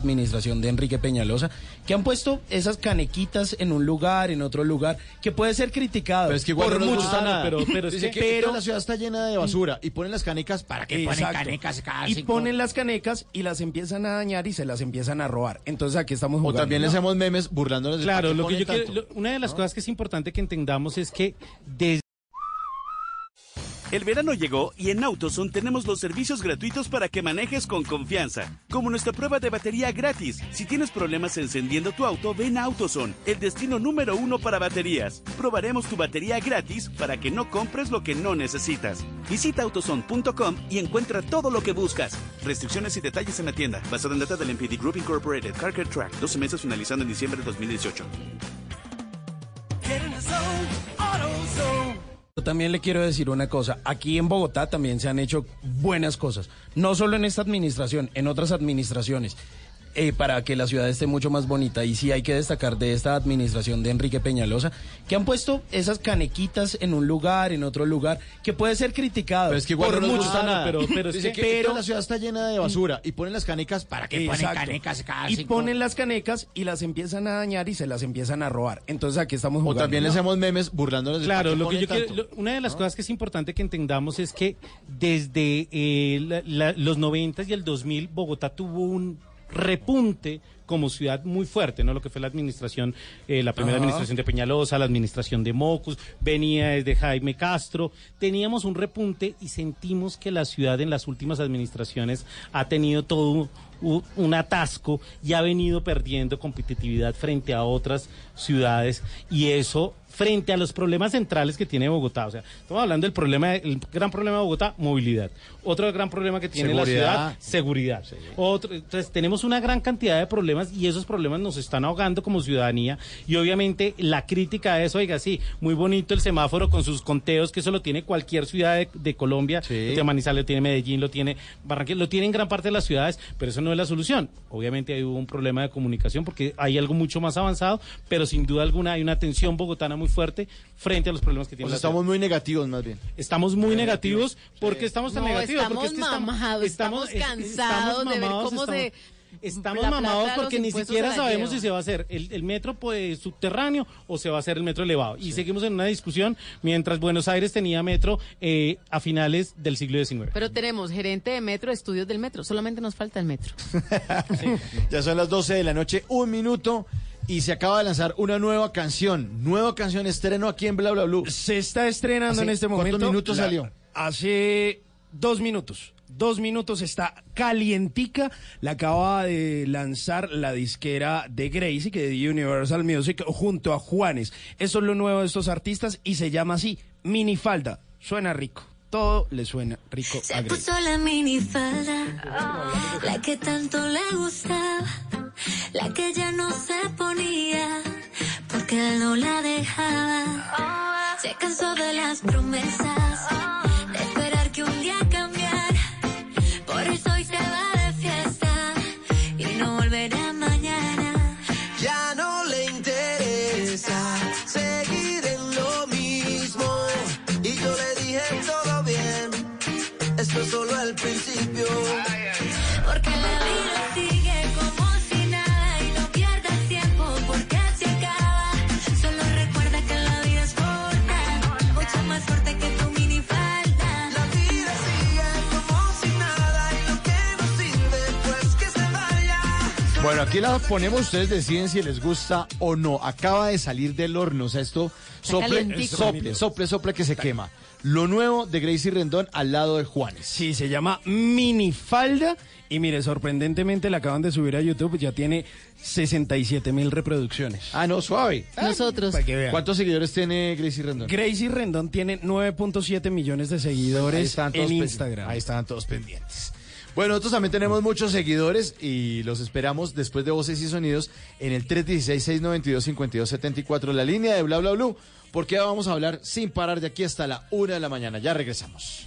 administración de Enrique Peñalosa, que han puesto esas canequitas en un lugar, en otro lugar, que puede ser criticado Pero es que igual por no muchos. Pero, pero, es Dice que- que pero- toda la ciudad está llena de basura y ponen las canecas para que ponen canecas cada y ponen las canecas y las empiezan a dañar y se las empiezan a robar. Entonces aquí estamos O jugando. también le hacemos memes burlándonos de Claro, ¿para qué lo que yo quiero, lo- una de las cosas que es importante que entendamos es que desde El verano llegó y en AutoZone tenemos los servicios gratuitos para que manejes con confianza, como nuestra prueba de batería gratis. Si tienes problemas encendiendo tu auto, ven a AutoZone, el destino número uno para baterías. Probaremos tu batería gratis para que no compres lo que no necesitas. Visita autozone.com y encuentra todo lo que buscas. Restricciones y detalles en la tienda, basado en data del MPD Group Incorporated, Carker Track, 12 meses finalizando en diciembre de 2018. Yo también le quiero decir una cosa. Aquí en Bogotá también se han hecho buenas cosas. No solo en esta administración, en otras administraciones. Eh, para que la ciudad esté mucho más bonita. Y sí hay que destacar de esta administración de Enrique Peñalosa, que han puesto esas canequitas en un lugar, en otro lugar, que puede ser criticado. Pero es que igual por no muchos. nada. pero- pero es Dice que- que, pero- toda la ciudad está llena de basura y ponen las canecas para que ponen canecas cada y cinco- ponen las canecas y las empiezan a dañar y se las empiezan a robar. Entonces aquí estamos O jugando. también le hacemos memes burlándonos de Claro, ¿para qué lo que yo quiero- lo- una de las cosas que es importante que entendamos es que desde eh, la- la- los 90 y el 2000 Bogotá tuvo un repunte como ciudad muy fuerte, ¿no? Lo que fue la administración, eh, la primera Ajá. administración de Peñalosa, la administración de Mocus, venía desde Jaime Castro, teníamos un repunte y sentimos que la ciudad en las últimas administraciones ha tenido todo un, un atasco y ha venido perdiendo competitividad frente a otras ciudades y eso frente a los problemas centrales que tiene Bogotá. O sea, estamos hablando del problema, el gran problema de Bogotá, movilidad. Otro gran problema que tiene la ciudad, seguridad. Otro, entonces, tenemos una gran cantidad de problemas y esos problemas nos están ahogando como ciudadanía. Y obviamente la crítica es, oiga, sí, muy bonito el semáforo con sus conteos, que eso lo tiene cualquier ciudad de, de Colombia. Sí. Lo tiene Manizales, lo tiene Medellín, lo tiene Barranquilla, lo tiene en gran parte de las ciudades, pero eso no es la solución. Obviamente hay un problema de comunicación porque hay algo mucho más avanzado, pero sin duda alguna hay una tensión bogotana muy fuerte frente a los problemas que tiene O sea, la ciudad. estamos muy negativos más bien. Estamos muy negativos. porque estamos tan No, negativos? estamos porque es que mamados, estamos es- cansados de ver cómo estamos, se- Estamos mamados porque ni siquiera sabemos lleva. si se va a hacer el, el metro pues, subterráneo o se va a hacer el metro elevado. Y seguimos en una discusión mientras Buenos Aires tenía metro eh, a finales del siglo XIX. Pero tenemos gerente de metro, estudios del metro. Solamente nos falta el metro. Ya son las 12 de la noche, un minuto, y se acaba de lanzar una nueva canción. Nueva canción estreno aquí en Bla Bla Blue. Se está estrenando ¿Hace en este cuántos momento. minutos La- salió? Hace dos minutos. Dos minutos está calientica. La acaba de lanzar la disquera de Gracie, que de Universal Music, junto a Juanes. Eso es lo nuevo de estos artistas y se llama así, Minifalda. Suena rico. Todo le suena rico a Se puso la minifalda, la que tanto le gustaba, la que ya no se ponía, porque él no la dejaba. Se cansó de las promesas, esto es solo el principio. Porque la vida sigue como si nada y no pierdas tiempo porque se acaba. Solo recuerda que la vida es corta, mucho más fuerte que tu minifalda. La vida sigue como si nada y lo que no sirve, pues que se vaya. Bueno, aquí la ponemos, ustedes deciden si les gusta o no. Acaba de salir del horno, o sea, esto sople, sople, sople, sople que se quema. Lo nuevo de Gracie Rendón al lado de Juanes. Sí, se llama Minifalda. Y mire, sorprendentemente la acaban de subir a YouTube. Ya tiene 67 mil reproducciones. Ah, no, suave. Nosotros. Para que vean. ¿Cuántos seguidores tiene Gracie Rendón? Gracie Rendón tiene 9.7 millones de seguidores en Instagram. Ahí están todos pendientes. Bueno, nosotros también tenemos muchos seguidores y los esperamos después de Voces y Sonidos en el 316-692-5274, la línea de Bla Bla Blue, porque vamos a hablar sin parar de aquí hasta la una de la mañana. Ya regresamos.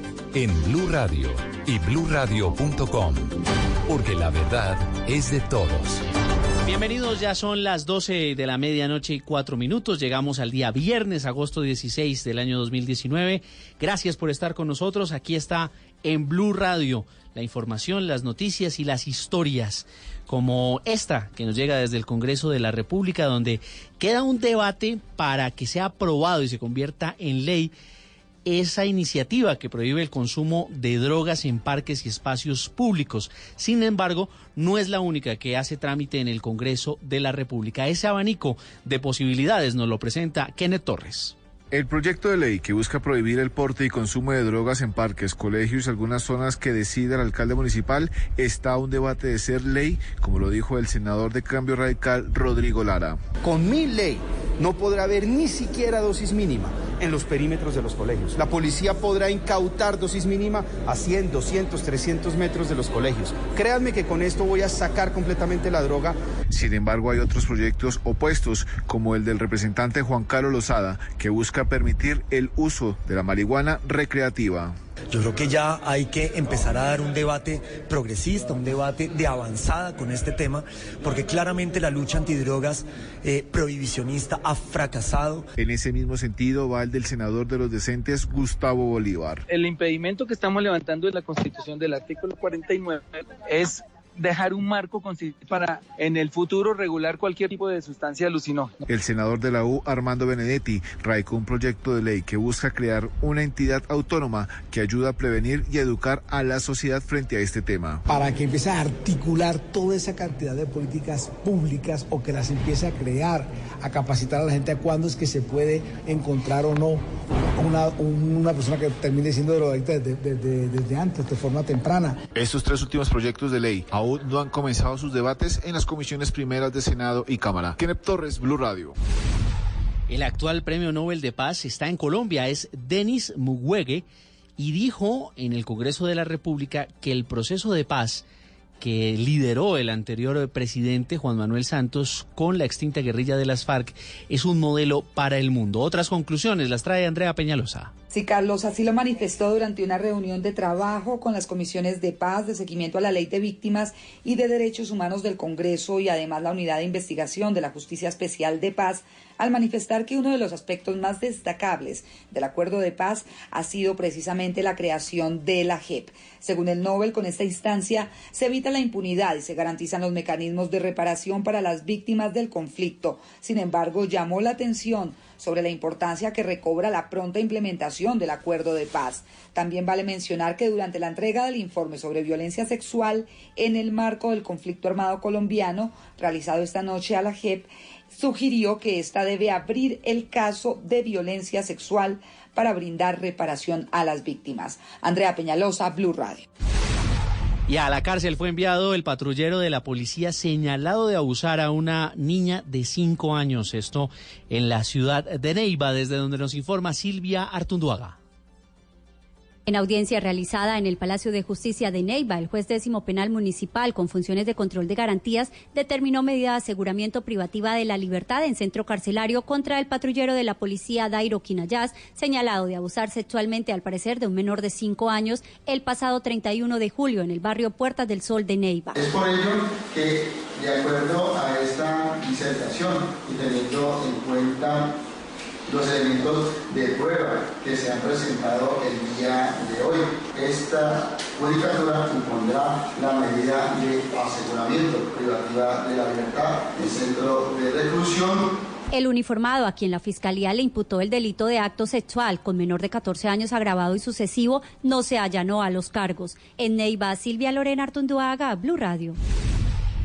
en Blue Radio y bluradio.com, porque la verdad es de todos. Bienvenidos, ya son las 12 de la medianoche y cuatro minutos. Llegamos al día viernes, agosto 16 del año 2019. Gracias por estar con nosotros. Aquí está en Blue Radio la información, las noticias y las historias como esta que nos llega desde el Congreso de la República, donde queda un debate para que sea aprobado y se convierta en ley esa iniciativa que prohíbe el consumo de drogas en parques y espacios públicos. Sin embargo, no es la única que hace trámite en el Congreso de la República. Ese abanico de posibilidades nos lo presenta Kenneth Torres. El proyecto de ley que busca prohibir el porte y consumo de drogas en parques, colegios y algunas zonas que decida el alcalde municipal está a un debate de ser ley, como lo dijo el senador de Cambio Radical, Rodrigo Lara. Con mi ley no podrá haber ni siquiera dosis mínima en los perímetros de los colegios. La policía podrá incautar dosis mínima a 100, 200, 300 metros de los colegios. Créanme que con esto voy a sacar completamente la droga. Sin embargo, hay otros proyectos opuestos, como el del representante Juan Carlos Lozada, que busca permitir el uso de la marihuana recreativa. Yo creo que ya hay que empezar a dar un debate progresista, un debate de avanzada con este tema, porque claramente la lucha antidrogas eh, prohibicionista ha fracasado. En ese mismo sentido va el del senador de los decentes, Gustavo Bolívar. El impedimento que estamos levantando en la Constitución del artículo 49 es dejar un marco para en el futuro regular cualquier tipo de sustancia alucinógena. El senador de la U, Armando Benedetti, radicó un proyecto de ley que busca crear una entidad autónoma que ayuda a prevenir y educar a la sociedad frente a este tema. Para que empiece a articular toda esa cantidad de políticas públicas o que las empiece a crear, a capacitar a la gente a cuándo es que se puede encontrar o no una, una persona que termine siendo drogadicta desde, desde antes, de forma temprana. Estos tres últimos proyectos de ley aún no han comenzado sus debates en las comisiones primeras de Senado y Cámara. Kenneth Torres, Blue Radio. El actual premio Nobel de Paz está en Colombia, es Denis Mukwege, y dijo en el Congreso de la República que el proceso de paz que lideró el anterior presidente Juan Manuel Santos con la extinta guerrilla de las FARC es un modelo para el mundo. Otras conclusiones las trae Andrea Peñalosa. Sí, Carlos, así lo manifestó durante una reunión de trabajo con las comisiones de paz, de seguimiento a la ley de víctimas y de derechos humanos del Congreso y además la unidad de investigación de la Justicia Especial de Paz, al manifestar que uno de los aspectos más destacables del acuerdo de paz ha sido precisamente la creación de la JEP. Según el Nobel, con esta instancia se evita la impunidad y se garantizan los mecanismos de reparación para las víctimas del conflicto. Sin embargo, llamó la atención sobre la importancia que recobra la pronta implementación del acuerdo de paz. También vale mencionar que durante la entrega del informe sobre violencia sexual en el marco del conflicto armado colombiano, realizado esta noche a la JEP, sugirió que ésta debe abrir el caso de violencia sexual para brindar reparación a las víctimas. Andrea Peñalosa, Blue Radio. Y a la cárcel fue enviado el patrullero de la policía señalado de abusar a una niña de cinco años. Esto en la ciudad de Neiva, desde donde nos informa Silvia Artunduaga. En audiencia realizada en el Palacio de Justicia de Neiva, el juez décimo penal municipal con funciones de control de garantías determinó medida de aseguramiento privativa de la libertad en centro carcelario contra el patrullero de la policía Dairo Quinayas, señalado de abusar sexualmente al parecer de un menor de cinco años el pasado 31 de julio en el barrio Puertas del Sol de Neiva. Es por ello que, de acuerdo a esta disertación y teniendo en cuenta los elementos de prueba que se han presentado el día de hoy. Esta judicatura impondrá la medida de aseguramiento privativa de la libertad en centro de reclusión el uniformado, a quien la Fiscalía le imputó el delito de acto sexual con menor de 14 años agravado y sucesivo, no se allanó a los cargos. En Neiva, Silvia Lorena Artunduaga, Blue Radio.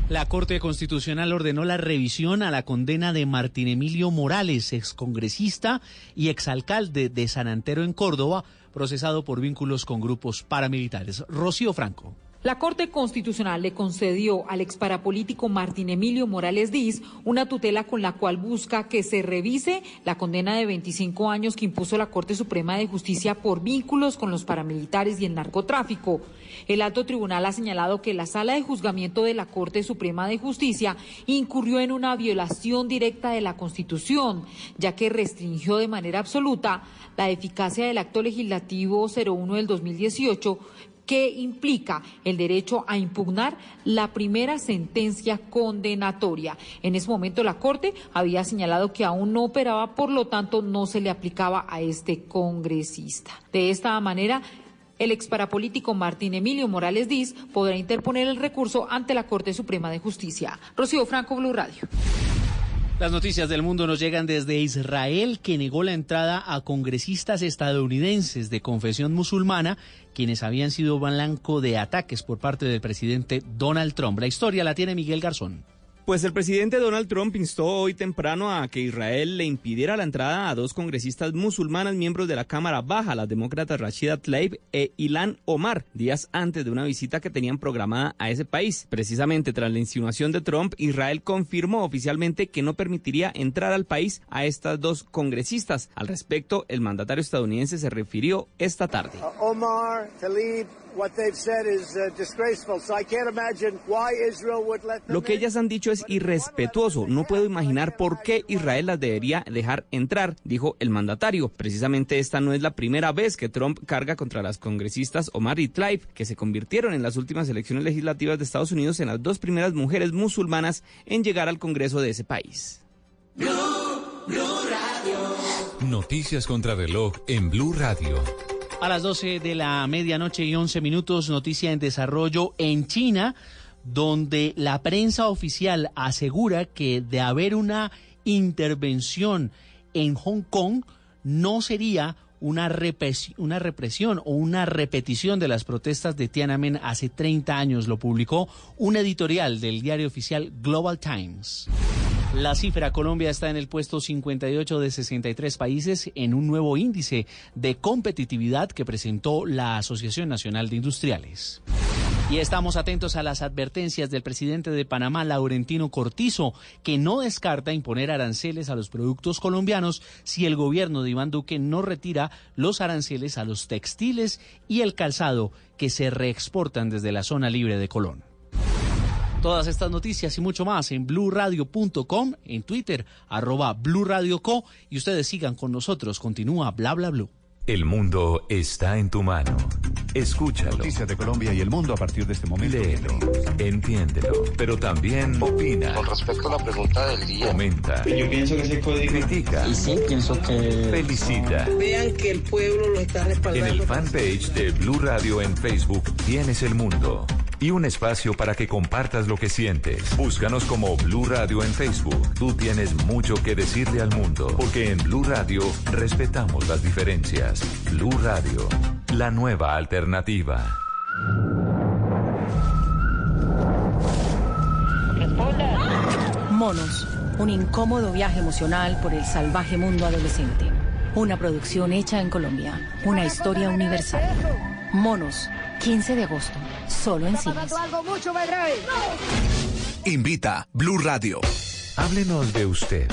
La Corte Constitucional ordenó la revisión a la condena de Martín Emilio Morales, excongresista y exalcalde de San Antero en Córdoba, procesado por vínculos con grupos paramilitares. Rocío Franco. La Corte Constitucional le concedió al exparapolítico Martín Emilio Morales Diz una tutela con la cual busca que se revise la condena de 25 años que impuso la Corte Suprema de Justicia por vínculos con los paramilitares y el narcotráfico. El alto tribunal ha señalado que la sala de juzgamiento de la Corte Suprema de Justicia incurrió en una violación directa de la Constitución, ya que restringió de manera absoluta la eficacia del acto legislativo 01 del 2018 que implica el derecho a impugnar la primera sentencia condenatoria. En ese momento la Corte había señalado que aún no operaba, por lo tanto no se le aplicaba a este congresista. De esta manera, el exparapolítico Martín Emilio Morales Diz podrá interponer el recurso ante la Corte Suprema de Justicia. Rocío Franco, Blue Radio. Las noticias del mundo nos llegan desde Israel, que negó la entrada a congresistas estadounidenses de confesión musulmana, quienes habían sido blanco de ataques por parte del presidente Donald Trump. La historia la tiene Miguel Garzón. Pues el presidente Donald Trump instó hoy temprano a que Israel le impidiera la entrada a dos congresistas musulmanas miembros de la Cámara Baja, las demócratas Rashida Tlaib e Ilan Omar, días antes de una visita que tenían programada a ese país. Precisamente tras la insinuación de Trump, Israel confirmó oficialmente que no permitiría entrar al país a estas dos congresistas. Al respecto, el mandatario estadounidense se refirió esta tarde. Omar, Tlaib, lo que ellas han dicho es irrespetuoso. No puedo imaginar por qué Israel las debería dejar entrar, dijo el mandatario. Precisamente esta no es la primera vez que Trump carga contra las congresistas Omar y Tlaib, que se convirtieron en las últimas elecciones legislativas de Estados Unidos en las dos primeras mujeres musulmanas en llegar al Congreso de ese país. Noticias contra reloj en Blue Radio. A las 12 de la medianoche y 11 minutos, noticia en desarrollo en China, donde la prensa oficial asegura que de haber una intervención en Hong Kong, no sería una, una represión o una repetición de las protestas de Tiananmen hace 30 años, lo publicó un editorial del diario oficial Global Times. La cifra Colombia está en el puesto 58 de 63 países en un nuevo índice de competitividad que presentó la Asociación Nacional de Industriales. Y estamos atentos a las advertencias del presidente de Panamá, Laurentino Cortizo, que no descarta imponer aranceles a los productos colombianos si el gobierno de Iván Duque no retira los aranceles a los textiles y el calzado que se reexportan desde la zona libre de Colón. Todas estas noticias y mucho más en blurradio.com, en Twitter, arroba blurradioco, y ustedes sigan con nosotros. Continúa bla bla blue. El mundo está en tu mano. Escúchalo. Noticias de Colombia y el mundo a partir de este momento. Léelo, entiéndelo, pero también opina. Con respecto a la pregunta del día. Comenta. Yo pienso que se puede Critica. Y sí, pienso que... Felicita. Vean que el pueblo lo está respaldando. En el fanpage de Blue Radio en Facebook tienes el mundo y un espacio para que compartas lo que sientes. Búscanos como Blue Radio en Facebook. Tú tienes mucho que decirle al mundo, porque en Blue Radio respetamos las diferencias. Blue Radio, la nueva alternativa. Monos, un incómodo viaje emocional por el salvaje mundo adolescente. Una producción hecha en Colombia, una historia universal. Monos, 15 de agosto, solo en cines. Invita Blue Radio. Háblenos de usted.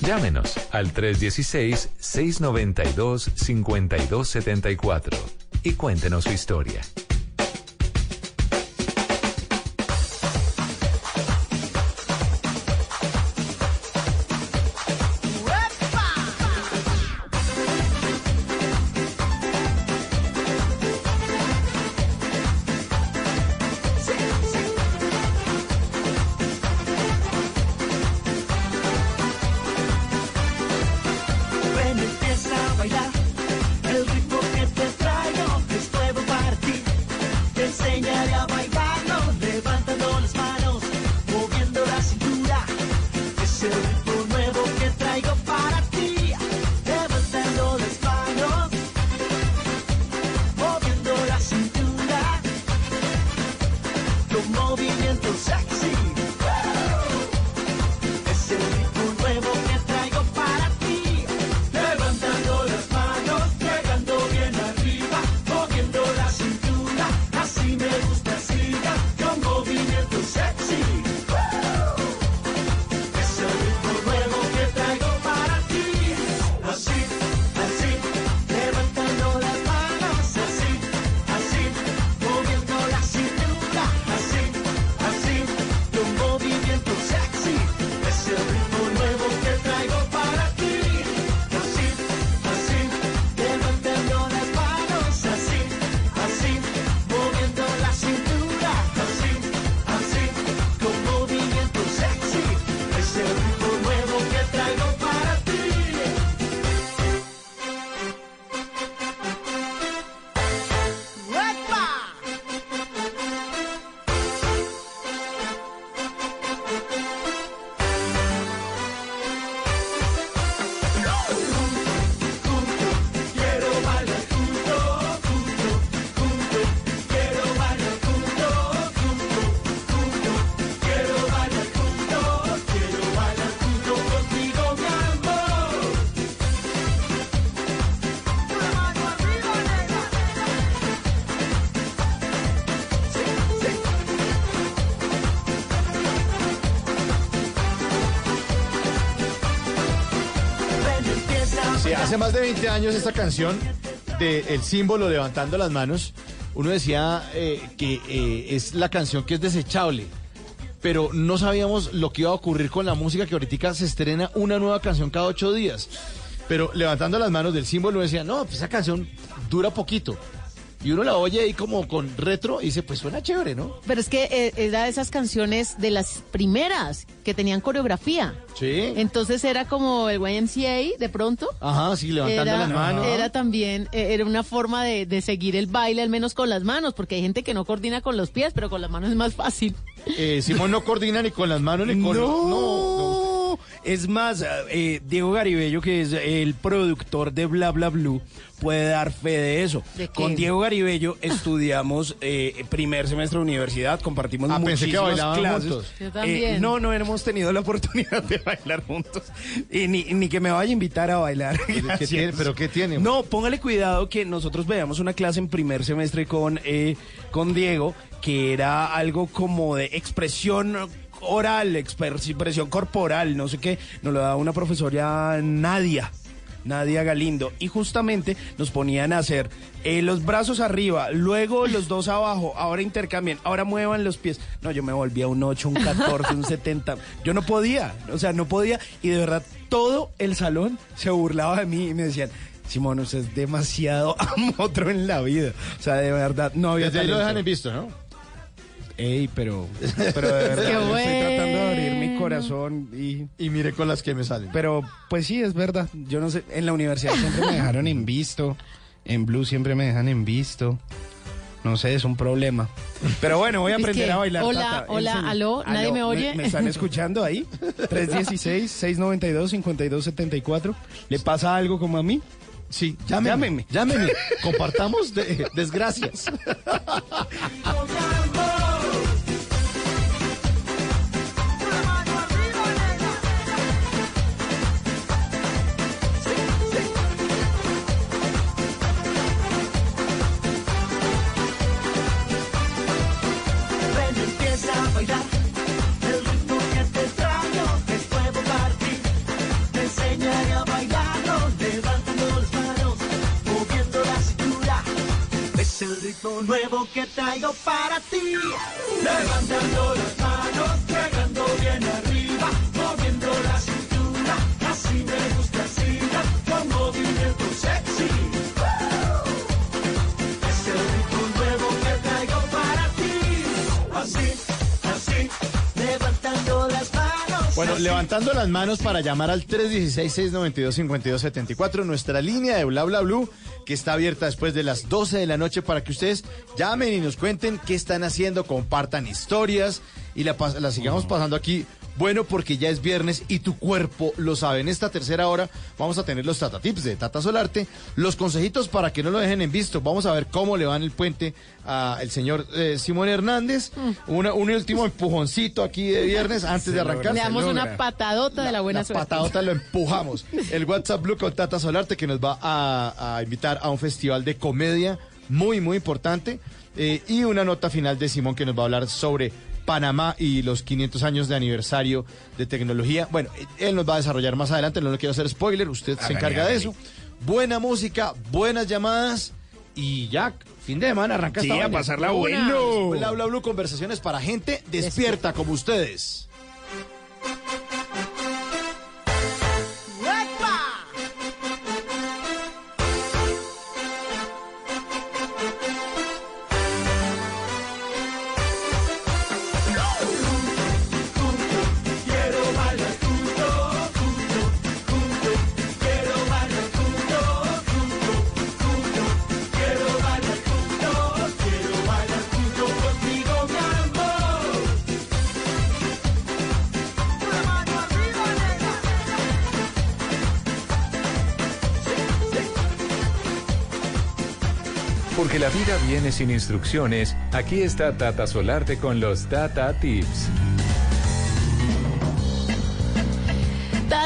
Llámenos al 316-692-5274 y cuéntenos su historia. Más de 20 años esta canción de símbolo levantando las manos, uno decía eh, que eh, es la canción que es desechable, pero no sabíamos lo que iba a ocurrir con la música que ahorita se estrena una nueva canción cada ocho días. Pero levantando las manos del símbolo decía, no, pues esa canción dura poquito. Y uno la oye ahí como con retro y dice, pues suena chévere, ¿no? Pero es que eh, era de esas canciones de las primeras que tenían coreografía. Sí. Entonces era como el YMCA de pronto. Ajá, sí, levantando era, las manos. Era también, eh, era una forma de, de seguir el baile, al menos con las manos, porque hay gente que no coordina con los pies, pero con las manos es más fácil. Eh, Simón no coordina ni con las manos ni con No. los... No, Es más, eh, Diego Garibello, que es el productor de Bla Bla Blue, puede dar fe de eso. ¿De qué? Con Diego Garibello estudiamos eh, primer semestre de universidad, compartimos Ah, pensé que muchísimas bailaban clases. juntos. Yo Eh, también. no, no hemos tenido la oportunidad de bailar juntos. Y ni, ni que me vaya a invitar a bailar. ¿Qué Gracias. tiene? ¿Pero qué tiene? No, póngale cuidado que nosotros veamos una clase en primer semestre con, eh, con Diego, que era algo como de expresión oral, expresión corporal, no sé qué. Nos lo daba una profesora Nadia. Nadia Galindo, y justamente nos ponían a hacer eh, los brazos arriba, luego los dos abajo, ahora intercambien, ahora muevan los pies. No, yo me volvía un 8, un 14, un 70. Yo no podía, o sea, no podía, y de verdad todo el salón se burlaba de mí y me decían, Simón, usted es demasiado amotro en la vida. O sea, de verdad, no había Desde ahí lo dejan en visto, ¿no? Ey, pero, pero de verdad, yo estoy tratando de abrir mi corazón y... Y mire con las que me salen. Pero, pues sí, es verdad. Yo no sé, en la universidad siempre me dejaron en visto. En Blue siempre me dejan en visto. No sé, es un problema. Pero bueno, voy a Es aprender que, a bailar. hola, Tata. hola, Enseña. aló, ¿nadie me oye? ¿Me, están escuchando ahí? 316-692-5274. ¿Le pasa algo como a mí? Sí, llámeme. Llámeme. Compartamos de- desgracias. nuevo que traigo para ti. Levantando Bueno, levantando las manos para llamar al 316-692-5274, nuestra línea de Bla Bla Blue, que está abierta después de las 12 de la noche para que ustedes llamen y nos cuenten qué están haciendo, compartan historias y la, la sigamos pasando aquí. Bueno, porque ya es viernes y tu cuerpo lo sabe. En esta tercera hora vamos a tener los Tata Tips de Tata Solarte, los consejitos para que no lo dejen en visto. Vamos a ver cómo le va en el puente al señor eh, Simón Hernández. Una- un último empujoncito aquí de viernes antes de arrancar. Le damos una patadota de la buena La suerte. patadota lo empujamos. El WhatsApp Blue con Tata Solarte que nos va a, a invitar a un festival de comedia muy, muy importante. Eh, y una nota final de Simón que nos va a hablar sobre Panamá y los 500 años de aniversario de tecnología. Bueno, él nos va a desarrollar más adelante, no le quiero hacer spoiler, usted se encarga de eso. Buena música, buenas llamadas y ya, fin de semana, arranca Sí, esta a pasarla bueno. Bla, bla, bla, conversaciones para gente despierta como ustedes. Porque la vida viene sin instrucciones, aquí está Tata Solarte con los Tata Tips.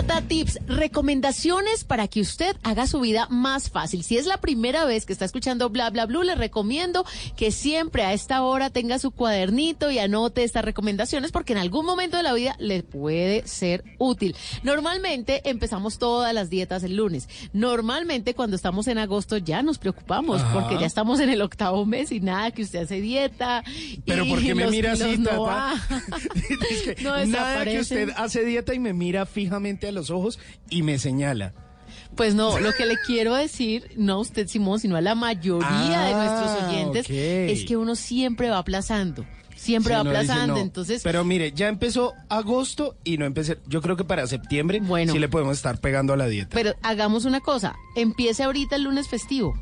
Tips, recomendaciones para que usted haga su vida más fácil. Si es la primera vez que está escuchando Bla Bla Blue, le recomiendo que siempre a esta hora tenga su cuadernito y anote estas recomendaciones porque en algún momento de la vida le puede ser útil. Normalmente empezamos todas las dietas el lunes. Normalmente cuando estamos en agosto ya nos preocupamos Ajá. porque ya estamos en el octavo mes y nada que usted hace dieta. Pero y ¿por qué me mira así, no Tata? No Nada que usted hace dieta y me mira fijamente a los ojos y me señala. Pues no, lo que le quiero decir, no a usted Simón, sino a la mayoría de Ah, nuestros oyentes, es que uno siempre va aplazando, siempre Sí, va aplazando, no. entonces... Pero mire, ya empezó agosto y no empecé. Yo creo que para septiembre Bueno. sí le podemos estar pegando a la dieta. Pero hagamos una cosa, empiece ahorita el lunes festivo.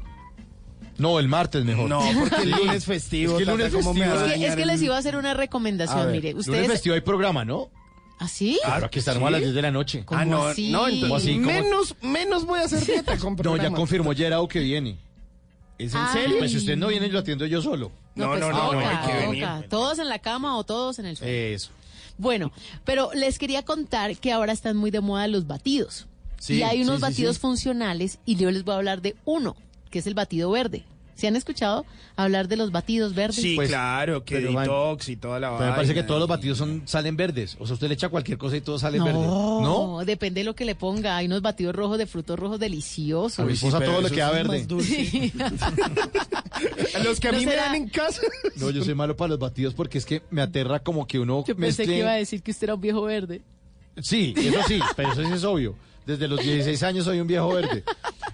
No, el martes mejor. No, porque el lunes festivo, Es que el lunes Tata, ¿cómo me festivo. va a Es que, es dañar que el- les iba a hacer una recomendación, ver, mire, Lunes ustedes... festivo hay programa, ¿no? ¿Ah, sí? Claro, aquí estamos a las 10 de la noche. ¿Cómo Ah, no, así? no, entonces, ¿Cómo así? ¿Cómo? menos, menos voy a hacer dieta con No, ya confirmó Gerao que viene. ¿Es en Ay. serio? Pues si usted no viene, yo lo atiendo yo solo. No, pues no, no, no, toca, hay que venir. Todos en la cama o todos en el suelo. Eso. Bueno, pero les quería contar que ahora están muy de moda los batidos. Sí, y hay unos sí, sí, batidos sí. funcionales y yo les voy a hablar de uno, que es el batido verde. ¿Se han escuchado hablar de los batidos verdes? Sí, Pues, claro, que detox y toda la Pero me parece que vaina. todos los batidos son, salen verdes. O sea, usted le echa cualquier cosa y todo sale verde. No, depende de lo que le ponga. Hay unos batidos rojos de frutos rojos deliciosos. A mi esposa todo le queda verde. más dulces. Sí. Los que a ¿No mí me dan en casa. No, yo soy malo para los batidos porque es que me aterra como que uno Yo pensé mezcle- que iba a decir que usted era un viejo verde. Sí, eso sí, pero eso sí es obvio. Desde los 16 años soy un viejo verde.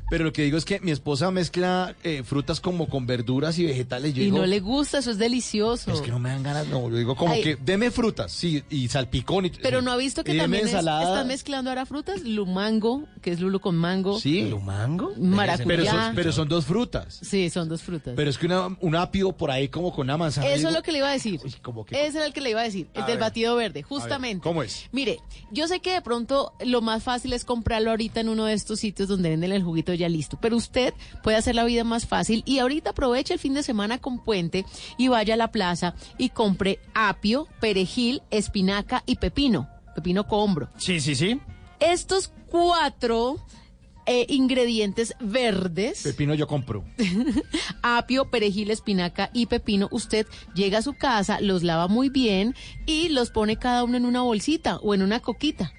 Pero lo que digo es que mi esposa mezcla eh, frutas como con verduras y vegetales. Yo y digo, no le gusta, eso es delicioso. es que no me dan ganas, no. Yo digo como Ay. que deme frutas, sí, y salpicón. Y, Pero no ha visto que también es- están mezclando ahora frutas, lumango, que es lulo con mango, Sí, mango? maracuyá. pero son, pero son dos frutas. Sí, son dos frutas. Pero es que una, un apio por ahí como con una manzana. Eso digo, es lo que le iba a decir. uy, como que- Ese era el que le iba a decir, el A del ver. batido verde, ver, justamente. ¿Cómo es? Mire, yo sé que de pronto lo más fácil es comprarlo ahorita en uno de estos sitios donde venden el juguito ya listo, pero usted puede hacer la vida más fácil y ahorita aproveche el fin de semana con puente y vaya a la plaza y compre apio, perejil, espinaca y pepino, pepino combro. Sí, sí, sí. Estos cuatro eh, ingredientes verdes Pepino yo compro. apio, perejil, espinaca y pepino, usted llega a su casa, los lava muy bien y los pone cada uno en una bolsita o en una coquita.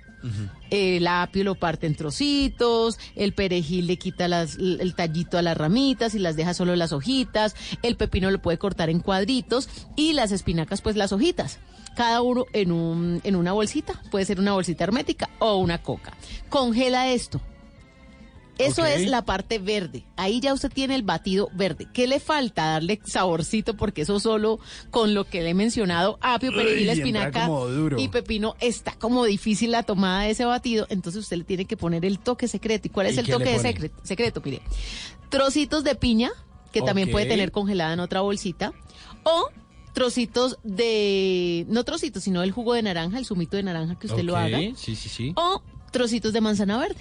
El apio lo parte en trocitos, el perejil le quita el tallito a las ramitas y las deja solo las hojitas, el pepino lo puede cortar en cuadritos y las espinacas pues las hojitas. Cada uno en, un, en una bolsita, puede ser una bolsita hermética o una coca. Congela esto. Eso es la parte verde. Ahí ya usted tiene el batido verde. ¿Qué le falta? Darle saborcito porque eso solo con lo que le he mencionado, apio, perejil, espinaca y pepino, está como difícil la tomada de ese batido. Entonces usted le tiene que poner el toque secreto. ¿Y cuál es ¿Y el toque de pone? secre- secreto? Mire, trocitos de piña, que también puede tener congelada en otra bolsita, o trocitos de, no trocitos, sino el jugo de naranja, el zumito de naranja que usted lo haga, Sí, sí, sí. o trocitos de manzana verde.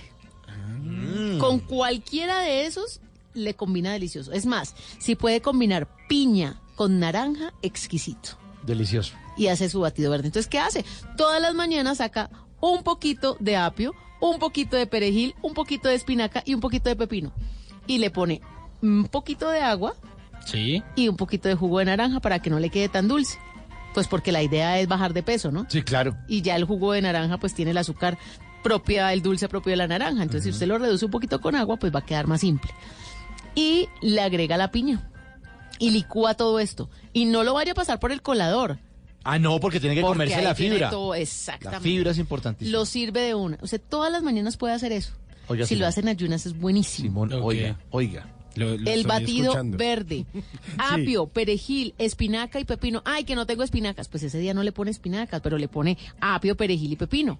Mm. Con cualquiera de esos le combina delicioso. Es más, si puede combinar piña con naranja, exquisito. Delicioso. Y hace su batido verde. Entonces, ¿qué hace? Todas las mañanas saca un poquito de apio, un poquito de perejil, un poquito de espinaca y un poquito de pepino. Y le pone un poquito de agua Sí. y un poquito de jugo de naranja para que no le quede tan dulce. Pues porque la idea es bajar de peso, ¿no? Sí, claro. y ya el jugo de naranja pues tiene el azúcar propia, el dulce propio de la naranja. Entonces, si usted lo reduce un poquito con agua, pues va a quedar más simple. Y le agrega la piña y licúa todo esto. Y no lo vaya a pasar por el colador. Ah, no, porque tiene que porque comerse ahí la tiene fibra. todo, La exactamente. fibra es importantísima. Lo sirve de una. Usted todas las mañanas puede hacer eso. Oiga, si Simón. lo hacen ayunas es buenísimo. Simón, oiga, oiga. Lo- lo El batido escuchando. verde, apio, perejil, espinaca y pepino. Ay, que no tengo espinacas. Pues ese día no le pone espinacas, pero le pone apio, perejil y pepino.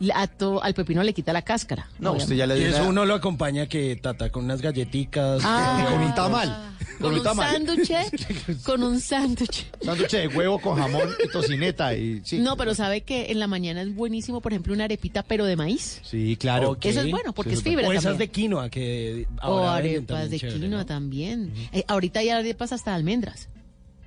La- a to- al pepino le quita la cáscara. No, obviamente. usted ya le Y dio eso una- uno lo acompaña que tata con unas galletitas. Ah. con un tamal. Con un tamal. sándwich, con un sándwich. Sándwich de huevo con jamón y tocineta y sí. No, pero sabe que en la mañana es buenísimo, por ejemplo, una arepita, pero de maíz. Sí, claro. Eso es bueno, porque Sí, es eso fibra O esas también. de quinoa que O arepas de chévere, quinoa ¿no? también. Eh, ahorita hay arepas hasta de almendras.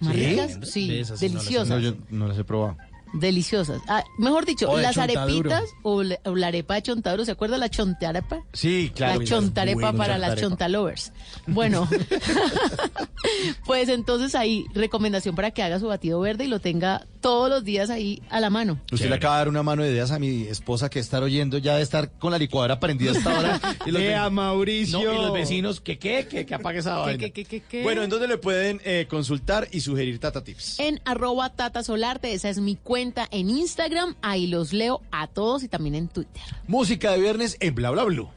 Más ¿Sí? ricas, sí, De deliciosas. No, yo no las he probado. Deliciosas. Ah, mejor dicho, O las arepitas o la, o la arepa de chontaduro. ¿Se acuerda la chontarepa? Sí, claro. la chontarepa Bueno, para las chontalovers. Bueno, pues entonces ahí, recomendación para que haga su batido verde y lo tenga todos los días ahí a la mano. Usted le acaba de dar una mano de ideas a mi esposa que estar oyendo ya de estar con la licuadora prendida hasta ahora. Vea, ve- Mauricio. No, y los vecinos, que qué, que, que apague esa vaina. qué, qué, qué, qué? Bueno, ¿en dónde le pueden eh, consultar y sugerir Tata Tips? En arroba Tata Solarte, esa es mi cuenta en Instagram, ahí los leo a todos y también en Twitter. Música de viernes en Bla Bla Blue.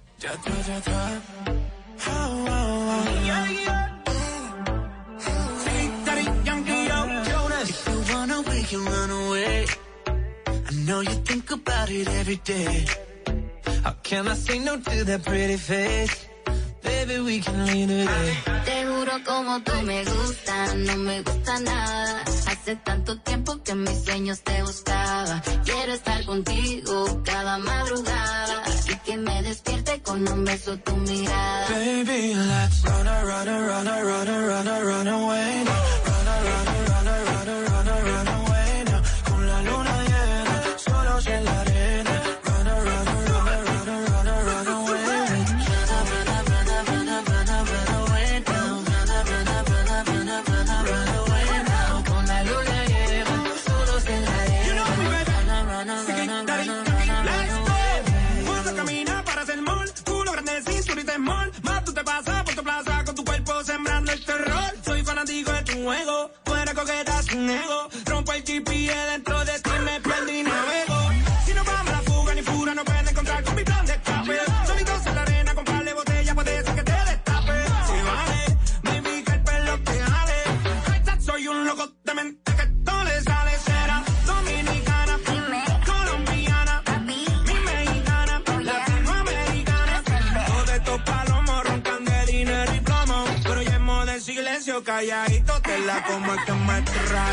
If you wanna, we can run away. I know you think about it every day. How can I say no to that pretty face? Baby, we can leave today. Te juro como tú me gusta, no me gusta nada. Hace tanto tiempo que mis sueños te buscaba. Quiero estar contigo cada madrugada y que me despierte con un beso tu mirada. Baby, let's run, run, run, run, run, a, run away Soy fanático de tu juego, tú eres coqueta sin ego. Rompo el GPS dentro de ti,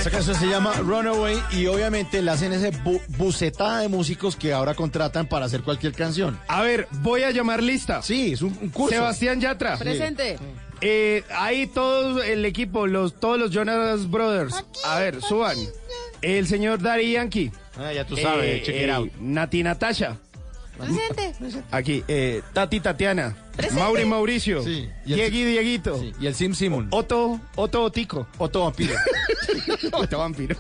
Esta canción se llama Runaway y obviamente le hacen ese bu- bucetada de músicos que ahora contratan para hacer cualquier canción. A ver, voy a llamar lista. Sí, es un, un curso. Sebastián Yatra. Presente. Eh, ahí todo el equipo, los, todos los Jonas Brothers. A ver, suban. El señor Daddy Yankee. Ah, ya tú sabes, check it out. Nati Natasha. Presente. Aquí, eh, Tati Tatiana. Mauri Mauricio. Sí, y Diegui Dieguito. Sí, y el Sim Simon. Otto, Otto Otico. Otto Vampiro. Otto Vampiro.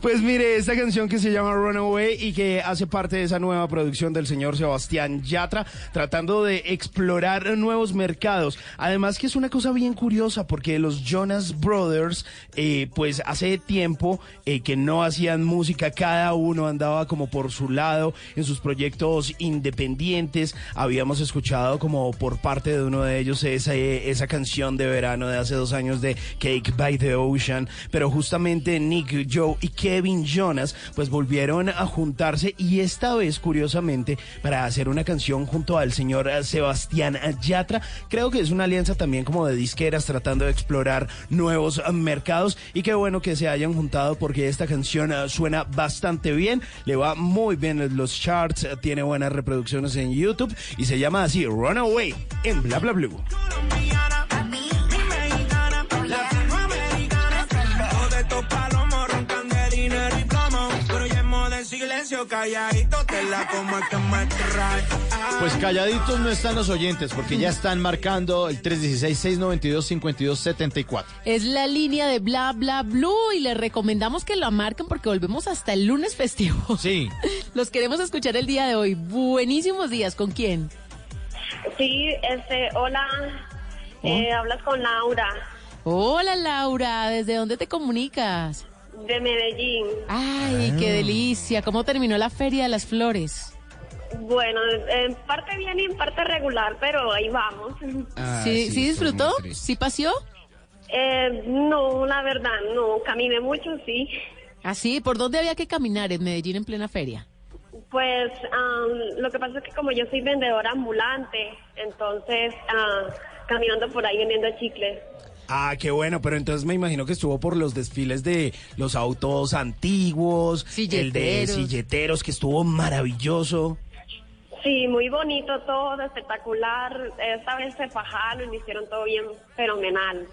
pues mire, esta canción que se llama Runaway y que hace parte de esa nueva producción del señor Sebastián Yatra, tratando de explorar nuevos mercados. Además que es una cosa bien curiosa porque los Jonas Brothers, eh, pues hace tiempo eh, que no hacían música, cada uno andaba como por su lado en sus proyectos independientes. Habíamos escuchado como por parte de uno de ellos esa, esa canción de verano de hace dos años de Cake by the Ocean, pero justamente Nick, Joe y Kevin Jonas pues volvieron a juntarse y esta vez curiosamente para hacer una canción junto al señor Sebastián Yatra. Creo que es una alianza también como de disqueras tratando de explorar nuevos mercados y qué bueno que se hayan juntado porque esta canción suena bastante bien, le va muy bien en los charts, tiene buenas reproducciones en YouTube y se llama así Runaway en Bla Bla Blue. Pues calladitos no están los oyentes porque ya están marcando el 316-692-5274. Es la línea de bla bla blue y les recomendamos que la marquen porque volvemos hasta el lunes festivo. Sí. Los queremos escuchar el día de hoy. Buenísimos días. ¿Con quién? Sí, este, hola, eh, hablas con Laura Hola Laura, ¿desde dónde te comunicas? de Medellín. Ay, qué delicia. ¿Cómo terminó la Feria de las Flores? Bueno, en parte bien y en parte regular, pero ahí vamos. ¿Sí, sí, disfrutó? ¿Sí paseó? Eh, no, la verdad, no, caminé mucho, sí. ¿Ah, sí? ¿Por dónde había que caminar en Medellín en plena feria? Pues am, lo que pasa es que como yo soy vendedora ambulante, entonces ah, caminando por ahí vendiendo chicles. Ah, qué bueno, pero entonces me imagino que estuvo por los desfiles de los autos antiguos, el de Silleteros. que estuvo maravilloso. Sí, muy bonito todo, espectacular. Esta vez se fajaron, hicieron todo bien fenomenal.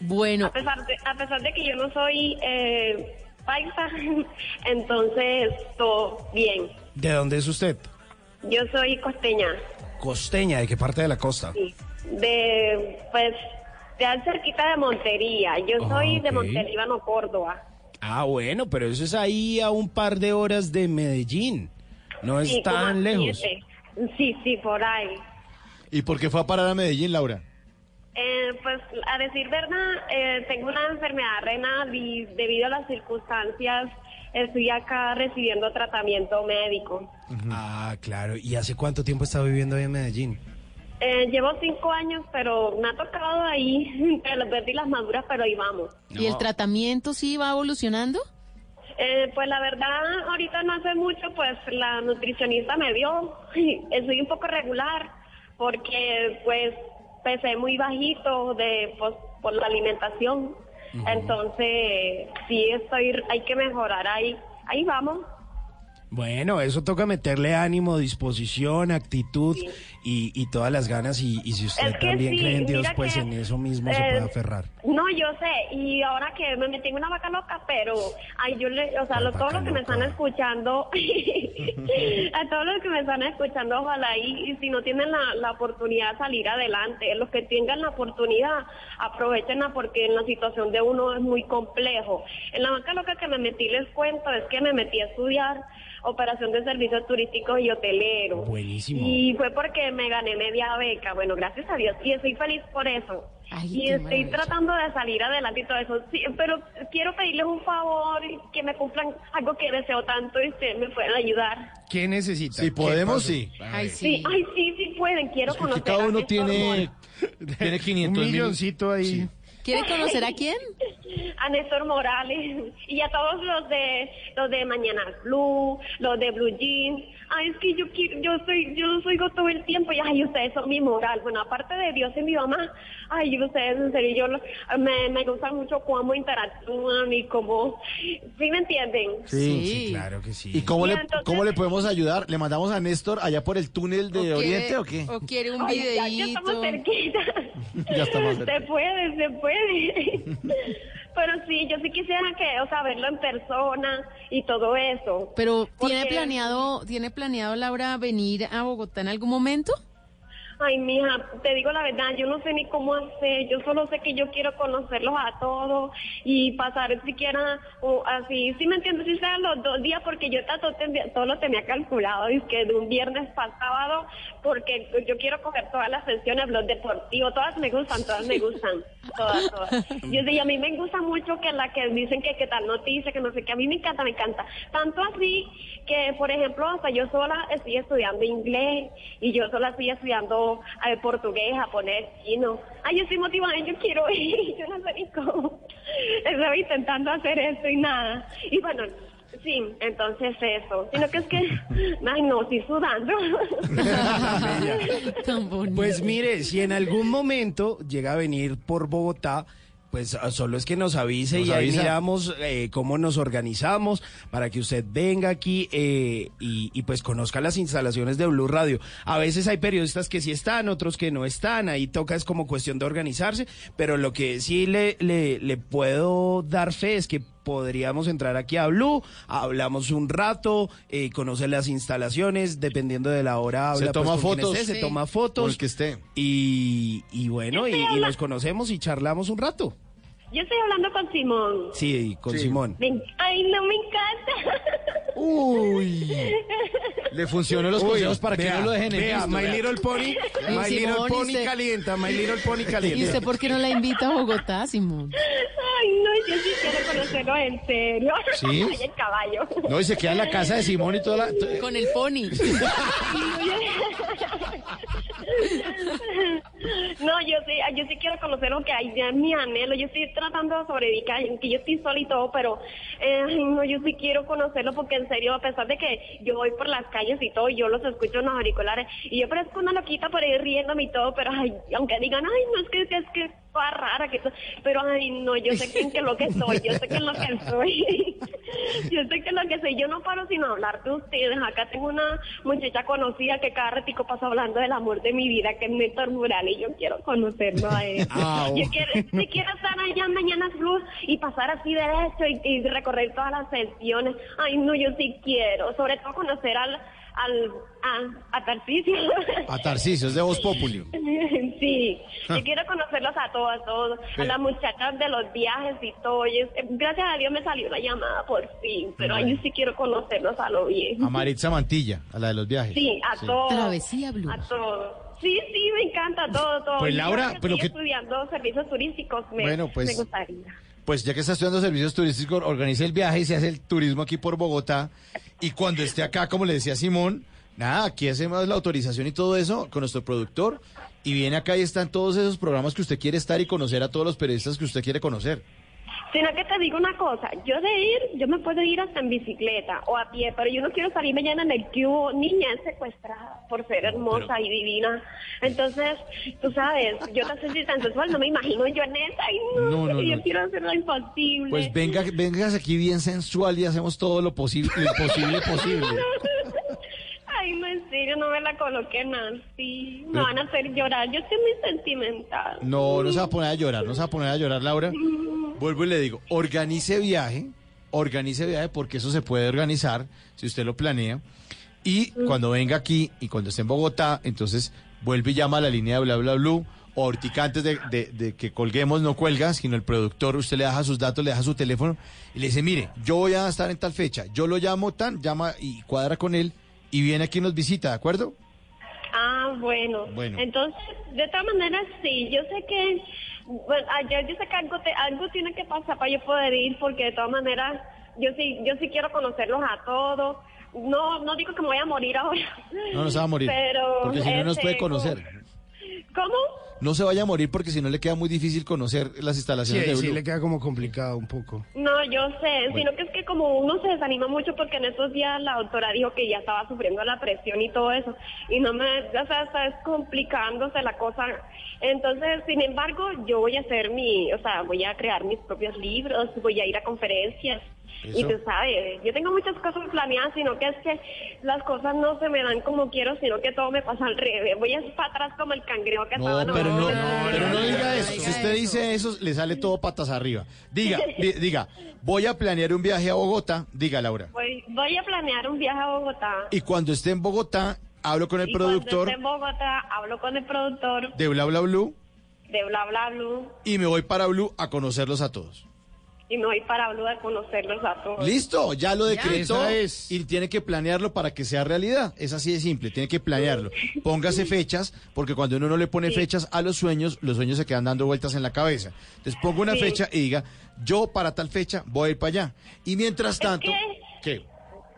Bueno, A pesar de, a pesar de que yo no soy eh, paisa, entonces todo bien. ¿De dónde es usted? Yo soy costeña, Costeña, ¿de qué parte de la costa? sí, de, pues, de al cerquita de Montería. Yo Ah, soy de ok. Montelíbano, Córdoba. Ah, bueno, pero eso es ahí a un par de horas de Medellín. No es Sí, tan lejos. siete. Sí, sí, por ahí. ¿Y por qué fue a parar a Medellín, Laura? Eh, pues a decir verdad, eh, tengo una enfermedad renal y debido a las circunstancias estoy acá recibiendo tratamiento médico. Ah, claro. ¿Y hace cuánto tiempo está viviendo ahí en Medellín? Eh, llevo cinco años, pero me ha tocado ahí entre los verdes y las maduras, pero ahí vamos. ¿Y el tratamiento sí va evolucionando? Eh, pues la verdad, ahorita no hace mucho, pues la nutricionista me vio, estoy un poco regular, porque pues pesé muy bajito de pues, por la alimentación, entonces sí estoy, hay que mejorar ahí, ahí vamos. Bueno, eso toca meterle ánimo, disposición, actitud y, y todas las ganas. Y, y si usted Es que también sí, cree en Dios, pues que, en eso mismo se puede aferrar. No, yo sé, y ahora que me metí en una vaca loca, pero ay, yo le, o sea, lo- todos los que me están escuchando, a todos los que me están escuchando, ojalá y, y si no tienen la, la oportunidad de salir adelante, los que tengan la oportunidad, aprovechenla porque en la situación de uno es muy complejo. En la vaca loca que me metí, les cuento, es que me metí a estudiar operación de servicios turísticos y hoteleros. Buenísimo. Y fue porque me gané media beca, bueno, gracias a Dios, y estoy feliz por eso. y estoy tratando de salir adelante y todo eso, sí, pero quiero pedirles un favor, que me cumplan algo que deseo tanto y ustedes me pueden ayudar. ¿Qué necesita? Si ¿Qué podemos, sí. Ay, Sí, ay, sí, sí pueden, quiero Que conocer cada a uno Néstor tiene, tiene 500 Un mil. milloncito ahí. ¿Quiere conocer a quién? a Néstor Morales y a todos los de los de Mañana Blue, los de Blue Jeans. Ay, es que yo quiero, yo soy, yo los oigo todo el tiempo y ay, ustedes son mi moral. Bueno, aparte de Dios y mi mamá, ay, ustedes en serio, yo lo- me, me gusta mucho cómo interactúan y cómo, ¿sí me entienden? Sí, Sí. Claro que sí. ¿Y cómo Y le, entonces- cómo le podemos ayudar? ¿Le mandamos a Néstor allá por el túnel de ¿O Oriente quiere- o qué? ¿O quiere un Ay, ya, ya estamos videíto? cerquita. Ya estamos Se cerca. puede, se puede. Pero sí, yo sí quisiera que, o sea, verlo en persona y todo eso. Pero ¿tiene Porque- planeado, tiene planeado Laura venir a Bogotá en algún momento? Ay, mija, te digo la verdad, yo no sé ni cómo hacer, yo solo sé que yo quiero conocerlos a todos y pasar siquiera o así, ¿sí me entiendes? Si sean los dos días, porque yo ta- todo, tenía- todo lo tenía calculado, es que de un viernes para sábado, porque yo quiero coger todas las sesiones, los deportivos, todas me gustan, todas me gustan, todas, todas. Yo y a mí me gusta mucho que la que dicen que, que tal noticia, que no sé qué, a mí me encanta, me encanta. Tanto así que, por ejemplo, hasta yo sola estoy estudiando inglés y yo sola estoy estudiando eh, portugués, japonés, chino. Ay, yo estoy motivada, yo quiero ir, yo no sé ni cómo. Estoy intentando hacer eso y nada. Y bueno, sí, entonces eso. Sino que es que, ay no, estoy sudando. Tan bonito. Pues mire, si en algún momento llega a venir por Bogotá, pues ah, solo es que nos avise Nos y ahí avisa. miramos eh, cómo nos organizamos para que usted venga aquí eh, y, y, pues conozca las instalaciones de Blue Radio. A veces hay periodistas que sí están, otros que no están, ahí toca es como cuestión de organizarse, pero lo que sí le, le, le puedo dar fe es que podríamos entrar aquí a Blue, hablamos un rato, eh, conoce las instalaciones, dependiendo de la hora Se habla pues, toma con quien fotos. esté, se toma Con fotos el que esté. y, y bueno, y, y nos conocemos y charlamos un rato. Yo estoy hablando con Simón. Sí, con Sí. Simón. Me- ay, no me encanta. Uy. Le funcionó los consejos para que no lo dejen en vea, visto, My vea. Little Pony, Y My Little Simón, ¿y Pony usted? calienta, My Little Pony ¿Y calienta. usted por qué no la invita a Bogotá, Simón? Ay, no, yo sí quiero conocerlo en serio. ¿Sí? Ay, el caballo. No, y se queda en la casa de Simón y toda la... Con el pony. No, yo sí, yo sí quiero conocer lo que hay, ya es mi anhelo. Yo estoy tratando de sobrevivir, que yo estoy sola y todo, pero eh, no, yo sí quiero conocerlo porque en serio, a pesar de que yo voy por las calles y todo, yo los escucho en los auriculares y yo parezco una loquita por ahí riéndome y todo, pero ay, aunque digan, ay, no, es que, es que toda rara, que to- pero ay no, yo sé que es lo que soy, yo sé que lo que soy. yo sé que lo que soy, yo no paro sin hablar de ustedes. Acá tengo una muchacha conocida que cada ratico pasa hablando del amor de mi vida, que es Néstor Mural, y yo quiero conocerlo a él. Ah, yo quiero, si quiero estar allá en Mañanas Blue y pasar así derecho y, y recorrer todas las sesiones. Ay no, yo sí quiero, sobre todo conocer al, al, a, a Tarcisio. A Tarcisio, es de Voz Populi. Sí, Ah. yo quiero conocerlos a todos, a todos, a las muchachas de los viajes y todo. y es- gracias a Dios me salió la llamada por fin, pero ay, yo sí quiero conocerlos a lo bien. A Maritza Mantilla, a la de los viajes. Sí, a todos. Travesía Blue. A todos. Sí, sí, me encanta todo, todo. Pues, Laura, pero estoy que- estudiando servicios turísticos, me, Bueno, pues- me gustaría. Pues ya que está estudiando servicios turísticos, organice el viaje y se hace el turismo aquí por Bogotá. Y cuando esté acá, como le decía Simón, nada, aquí hacemos la autorización y todo eso con nuestro productor. Y viene acá y están todos esos programas que usted quiere estar y conocer a todos los periodistas que usted quiere conocer. Sino que te digo una cosa, yo de ir, yo me puedo ir hasta en bicicleta o a pie, pero yo no quiero salir mañana en el cubo, niña es secuestrada por ser hermosa y divina. Entonces, tú sabes, yo sé si tan sensual, no me imagino yo en esa, y no, No, no, yo no. quiero hacer lo imposible. Pues venga, vengas aquí bien sensual y hacemos todo lo posible, lo imposible posible. Ay, serio, no me la coloquen así. Me van a hacer llorar. Yo estoy muy sentimental. No, no se va a poner a llorar, no se va a poner a llorar, Laura. Vuelvo y le digo, organice viaje, organice viaje porque eso se puede organizar si usted lo planea. Y cuando venga aquí y cuando esté en Bogotá, entonces vuelve y llama a la línea de bla bla blue. O ahorita antes de, de- de que colguemos, no cuelga, sino el productor, usted le deja sus datos, le deja su teléfono y le dice, mire, yo voy a estar en tal fecha, yo lo llamo tan, llama y cuadra con él y viene aquí y nos visita, ¿de acuerdo? Ah, bueno. Bueno. Entonces, de todas maneras, sí. Yo sé que, bueno, ayer yo sé que algo, te- algo tiene que pasar para yo poder ir, porque de todas maneras, yo sí, yo sí quiero conocerlos a todos. No, no digo que me voy a morir ahora. No, no se va a morir. Pero, porque si no nos este, puede conocer. ¿Cómo? No se vaya a morir porque si no le queda muy difícil conocer las Sí, instalaciones de sí, Blue. le queda como complicado un poco. No, yo sé, sino que es que como uno se desanima mucho porque en estos días la doctora dijo que ya estaba sufriendo la presión y todo eso, y no me, o sea, está complicándose la cosa. Entonces, sin embargo, yo voy a hacer mi, o sea, voy a crear mis propios libros, voy a ir a conferencias. Y tú sabes, yo tengo muchas cosas planeadas, sino que es que las cosas no se me dan como quiero, sino que todo me pasa al revés. Voy a para atrás como el cangrejo que No, estaba pero no, nomás. pero no diga eso. Si usted dice eso, le sale todo patas arriba. Diga, di- diga, voy a planear un viaje a Bogotá, diga Laura. Voy, voy a planear un viaje a Bogotá. Y cuando esté en Bogotá, hablo con el Y cuando productor esté en Bogotá, hablo con el productor de Bla Bla Blue de Bla Bla Blue y me voy para Blue a conocerlos a todos. Y me voy para Blue a conocerlos a todos. Listo, ya lo decretó es. y tiene que planearlo para que sea realidad. Es así de simple, tiene que planearlo. Póngase fechas, porque cuando uno no le pone fechas a los sueños, los sueños se quedan dando vueltas en la cabeza. Entonces ponga una Sí. fecha y diga, yo para tal fecha voy a ir para allá. Y mientras tanto, ¿qué?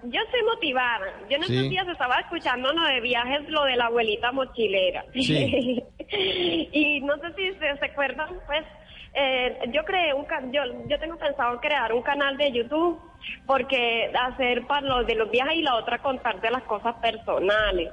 Yo estoy motivada. Yo en Sí. estos días estaba escuchando lo de viajes, lo de la abuelita mochilera. Sí. y no sé si se, se acuerdan, pues eh, yo creé un yo yo tengo pensado crear un canal de YouTube porque hacer para lo de los viajes y la otra contar de las cosas personales.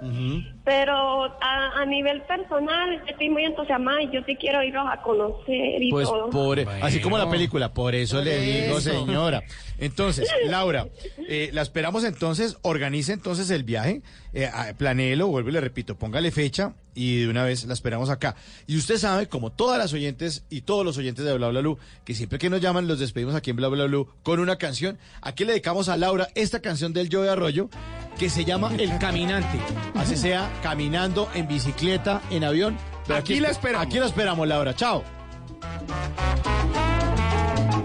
Pero a, a nivel personal estoy muy entusiasmada y yo sí quiero irlos a conocer y Pues todo. por, así como la película, por eso le digo, eso. señora. Entonces, Laura, eh, la esperamos entonces, organice entonces el viaje, eh, planéelo, vuelvo y le repito, póngale fecha y de una vez la esperamos acá. Y usted sabe, como todas las oyentes y todos los oyentes de Bla Bla Blue, que siempre que nos llaman los despedimos aquí en Bla Bla Blue con una canción. Aquí le dedicamos a Laura esta canción del Joe Arroyo que se llama El Caminante. Así sea, caminando, en bicicleta, en avión. Pero Aquí la espe- esperamos. Aquí la esperamos, Laura. Chao.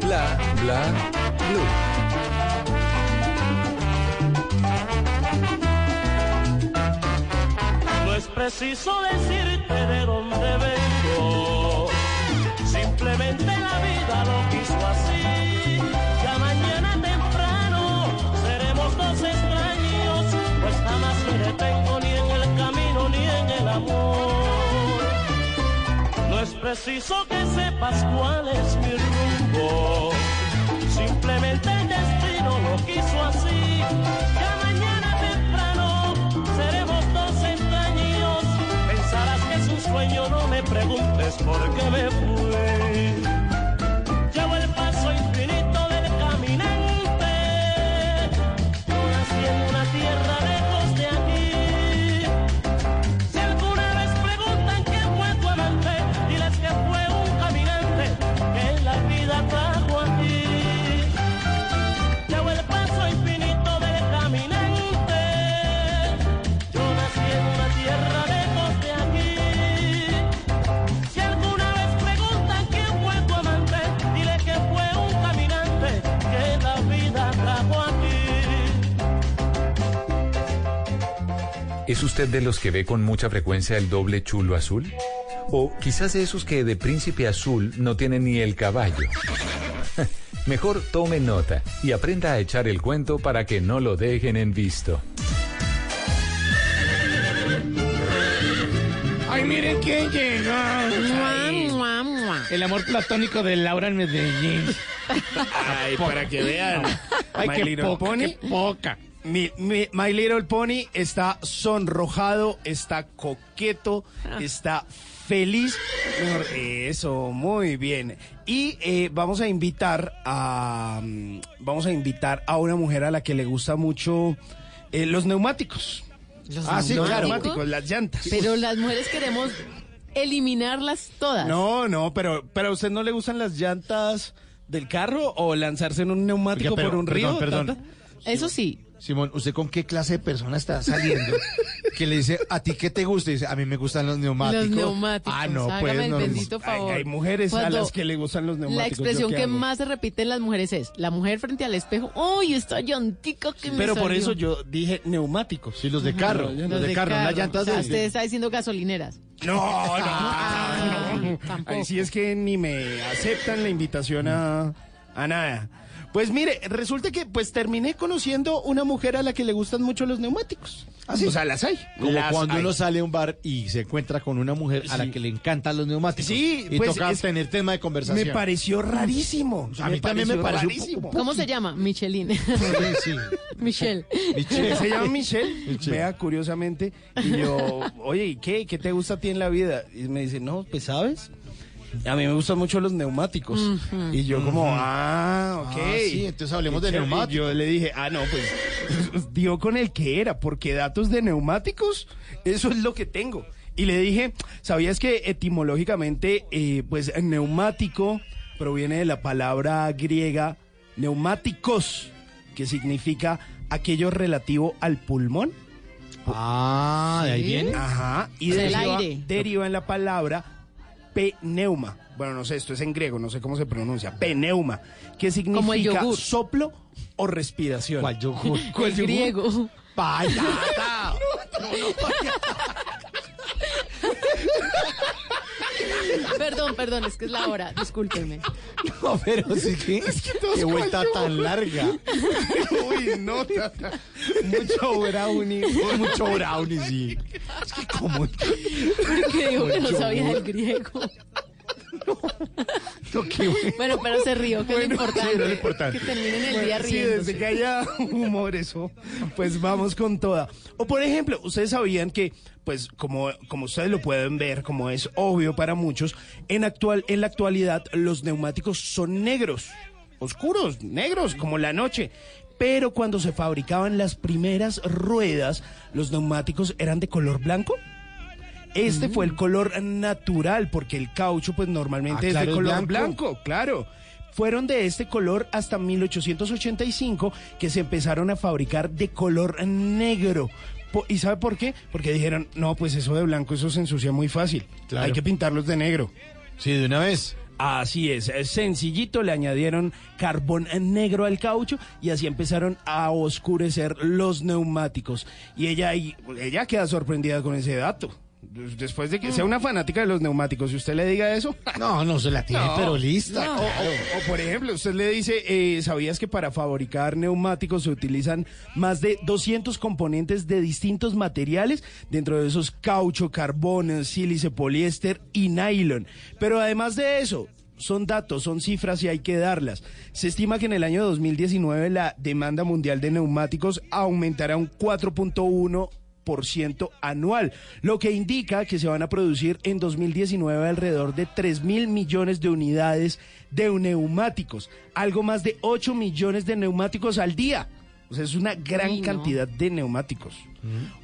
Bla bla blue. No es preciso decirte de dónde vengo. Preciso que sepas cuál es mi rumbo. Simplemente el destino lo quiso así. Ya mañana temprano seremos dos extraños. Pensarás que es un sueño, no me preguntes por qué me fui. ¿Es usted de los que ve con mucha frecuencia el doble chulo azul? O quizás de esos que de príncipe azul no tienen ni el caballo. Mejor tome nota y aprenda a echar el cuento para que no lo dejen en visto. Ay, miren quién llega. El amor platónico de Laura en Medellín. Ay, para que vean. Ay, Little poca, poca. Mi, mi- My Little Pony está sonrojado, está coqueto, está feliz. Eso, muy bien. Y eh, vamos a invitar a mm, vamos a invitar a una mujer a la que le gusta mucho eh, los neumáticos. ¿Los ah, sí, claro, neumáticos? neumáticos, las llantas. Pero las mujeres queremos eliminarlas todas. No, no, pero, pero a usted no le gustan las llantas del carro o lanzarse en un neumático Oiga, pero, por un río. perdón? Eso sí. Simón, ¿usted con qué clase de persona está saliendo? que le dice, ¿a ti qué te gusta? Y dice, a mí me gustan los neumáticos. Los neumáticos. Ah, no, pues el no. bendito favor. Hay, hay mujeres a las que le gustan los neumáticos. La ¿yo expresión que hago? más se repite en las mujeres es la mujer frente al espejo. ¡Uy, que me Pero por salió". eso yo dije neumáticos. Sí, los de carro. No, los, de, carro, las llantas O sea, de... usted está diciendo gasolineras. No, no, Ah, no. tampoco. Ahí sí es que ni me aceptan la invitación a, a nada. Pues mire, resulta que pues terminé conociendo una mujer a la que le gustan mucho los neumáticos. ¿Ah, sí? O sea, las hay. Como Las cuando hay. uno sale a un bar y se encuentra con una mujer a la que le encantan los neumáticos. Sí, y pues, toca es- tener tema de conversación. Me pareció rarísimo. A mí también me pareció rarísimo. ¿Cómo se llama? Micheline. Sí, sí. Michelle. Michelle. Se llama Michelle, Michelle. vea curiosamente, y yo, oye, ¿y qué? ¿Qué te gusta a ti en la vida? Y me dice, no, pues sabes, a mí me gustan mucho los neumáticos. Y yo como, ah, ok. Ah, sí, entonces hablemos de neumáticos. Yo le dije, ah, no, pues dio con el que era, porque datos de neumáticos, eso es lo que tengo. Y le dije, ¿sabías que etimológicamente, eh, pues neumático proviene de la palabra griega neumáticos, que significa aquello relativo al pulmón? Ah, de ahí viene. Ajá, y Del deriva, aire. deriva en la palabra pneuma. Bueno, no sé, esto es en griego, no sé cómo se pronuncia. Pneuma, que Como el significa yogur. soplo o respiración. ¿Cuál yogur? El griego. Vaya. Perdón, perdón, es que es la hora. Discúlpeme. No, pero sí que, qué vuelta tan larga. Uy, no, tata. Mucho brownie. Mucho brownie, sí. Es que como... Porque que no sabía el griego. No, qué bueno. Bueno, pero se rió, que es lo importante. sí, es importante. Que terminen el día Bueno, sí, desde que haya humor eso, pues vamos con toda. O por ejemplo, ustedes sabían que, pues como, como ustedes lo pueden ver, como es obvio para muchos, en, actual, en la actualidad los neumáticos son negros, oscuros, negros, como la noche. Pero cuando se fabricaban las primeras ruedas, los neumáticos eran de color blanco. Este fue el color natural, porque el caucho, pues normalmente Ah, es claro, de color blanco. blanco, claro. Fueron de este color hasta 1885 que se empezaron a fabricar de color negro. ¿Y sabe por qué? Porque dijeron, no, pues eso de blanco, eso se ensucia muy fácil. Claro. Hay que pintarlos de negro. Sí, de una vez. Así es, es sencillito, le añadieron carbón negro al caucho y así empezaron a oscurecer los neumáticos. Y ella, ella queda sorprendida con ese dato. Después de que sea una fanática de los neumáticos, si usted le diga eso, No, no se la tiene, No. pero lista. o, o- o, por ejemplo, usted le dice, eh, ¿sabías que para fabricar neumáticos se utilizan más de 200 componentes de distintos materiales? Dentro de esos caucho, carbón, sílice, poliéster y nylon. Pero además de eso, son datos, son cifras y hay que darlas. Se estima que en el año 2019 la demanda mundial de neumáticos aumentará un 4.1 por ciento anual, lo que indica que se van a producir en 2019 alrededor de 3 mil millones de unidades de neumáticos, algo más de 8 millones de neumáticos al día. O sea, es una gran no. cantidad de neumáticos.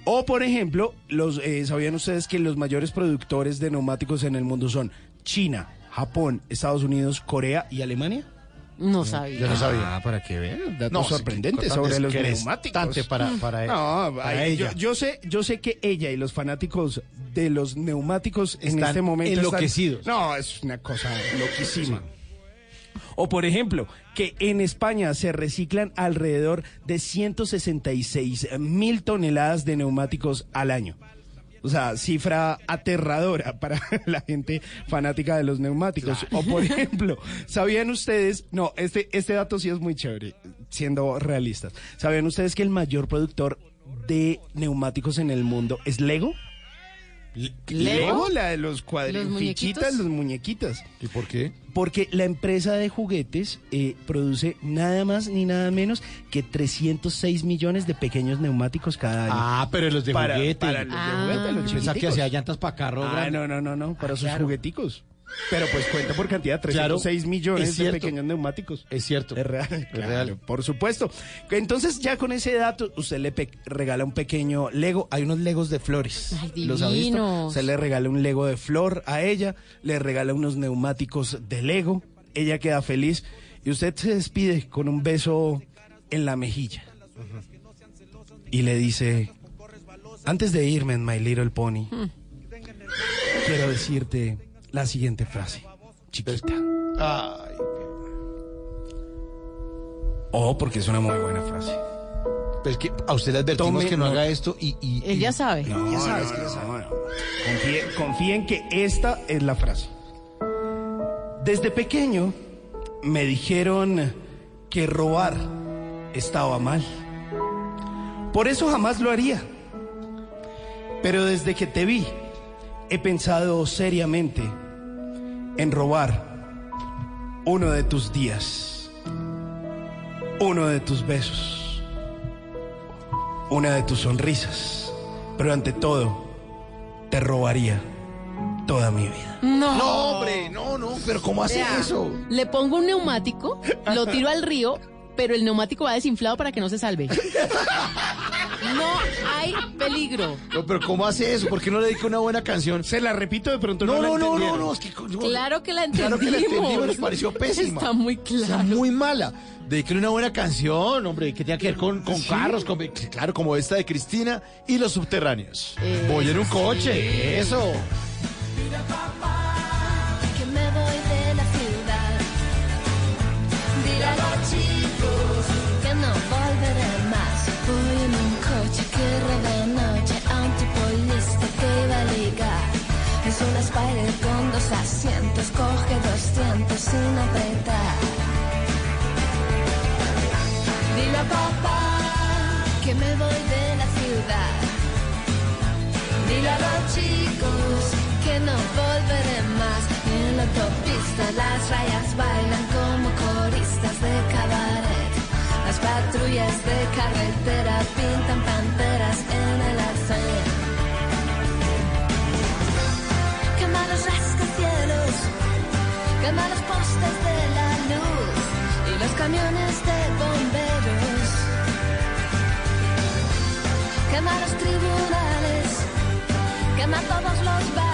O, por ejemplo, los, eh, ¿sabían ustedes que los mayores productores de neumáticos en el mundo son China, Japón, Estados Unidos, Corea y Alemania? No sabía. Yo no sabía. Ah, para que vean, datos No, sorprendentes sobre los neumáticos. para, para, No, para ay, ella. Yo, yo sé, yo sé que ella y los fanáticos de los neumáticos en Están este momento están- enloquecidos. no, es una cosa loquísima. O por ejemplo, que en España se reciclan alrededor de 166 mil toneladas de neumáticos al año. O sea, cifra aterradora para la gente fanática de los neumáticos. O por ejemplo, ¿sabían ustedes? No, este, este dato sí es muy chévere, siendo realistas. ¿Sabían ustedes que el mayor productor de neumáticos en el mundo es Lego? Lego, la de los cuadritos, muñequitos? fichitas, los muñequitas. ¿Y por qué? Porque la empresa de juguetes eh, produce nada más ni nada menos que 306 millones de pequeños neumáticos cada año. Ah, pero los de Para- juguete. para los de Ah. juguete, los pensaba que hacía llantas para carro. Ah, grande. no, no, no, no, para sus claro. jugueticos. Pero pues cuenta por cantidad, 306 Claro, millones es de pequeños neumáticos. Es cierto. Es real, claro, real. por supuesto. Entonces ya con ese dato usted le regala un pequeño Lego. Hay unos Legos de flores. Ay, ¿Los ha visto? Se le regala un Lego de flor a ella, le regala unos neumáticos de Lego. Ella queda feliz y usted se despide con un beso en la mejilla. Y le dice, antes de irme en My Little Pony, quiero decirte la siguiente frase, chiquita. Ay, Oh, porque es una muy buena frase. pero es que a usted le advertimos Tome que no haga esto y... y- Él y- ya sabe. No, Ya sabes no, que ya no, sabe. Confíe- confíen que esta es la frase. Desde pequeño me dijeron que robar estaba mal. Por eso jamás lo haría. Pero desde que te vi, he pensado seriamente en robar uno de tus días, uno de tus besos, una de tus sonrisas, pero ante todo, te robaría toda mi vida. No. No, hombre, no, no, pero ¿cómo hace Vea, eso? Le pongo un neumático, lo tiro al río, pero el neumático va desinflado para que no se salve. No hay peligro. No, pero ¿cómo hace eso? ¿Por qué no le dedica una buena canción? Se la repito, de pronto No, no, la no, no, no, es que... no, Claro que la entendimos. Claro que la entendimos, nos pareció pésima. Está muy Está claro. muy mala. Dedíquele una buena canción, hombre, que tenga que ver con, con carros, con- claro, como esta de Cristina y los subterráneos. Eh, Voy en un coche, eso. que Con dos asientos, coge 200 sin apretar. Dile a papá que me voy de la ciudad. Dile a los chicos que no volveré más. En la autopista las rayas bailan como coristas de cabaret. Las patrullas de carretera pintan panteras quema los postes de la luz y los camiones de bomberos. Quema los tribunales, quema todos los bares,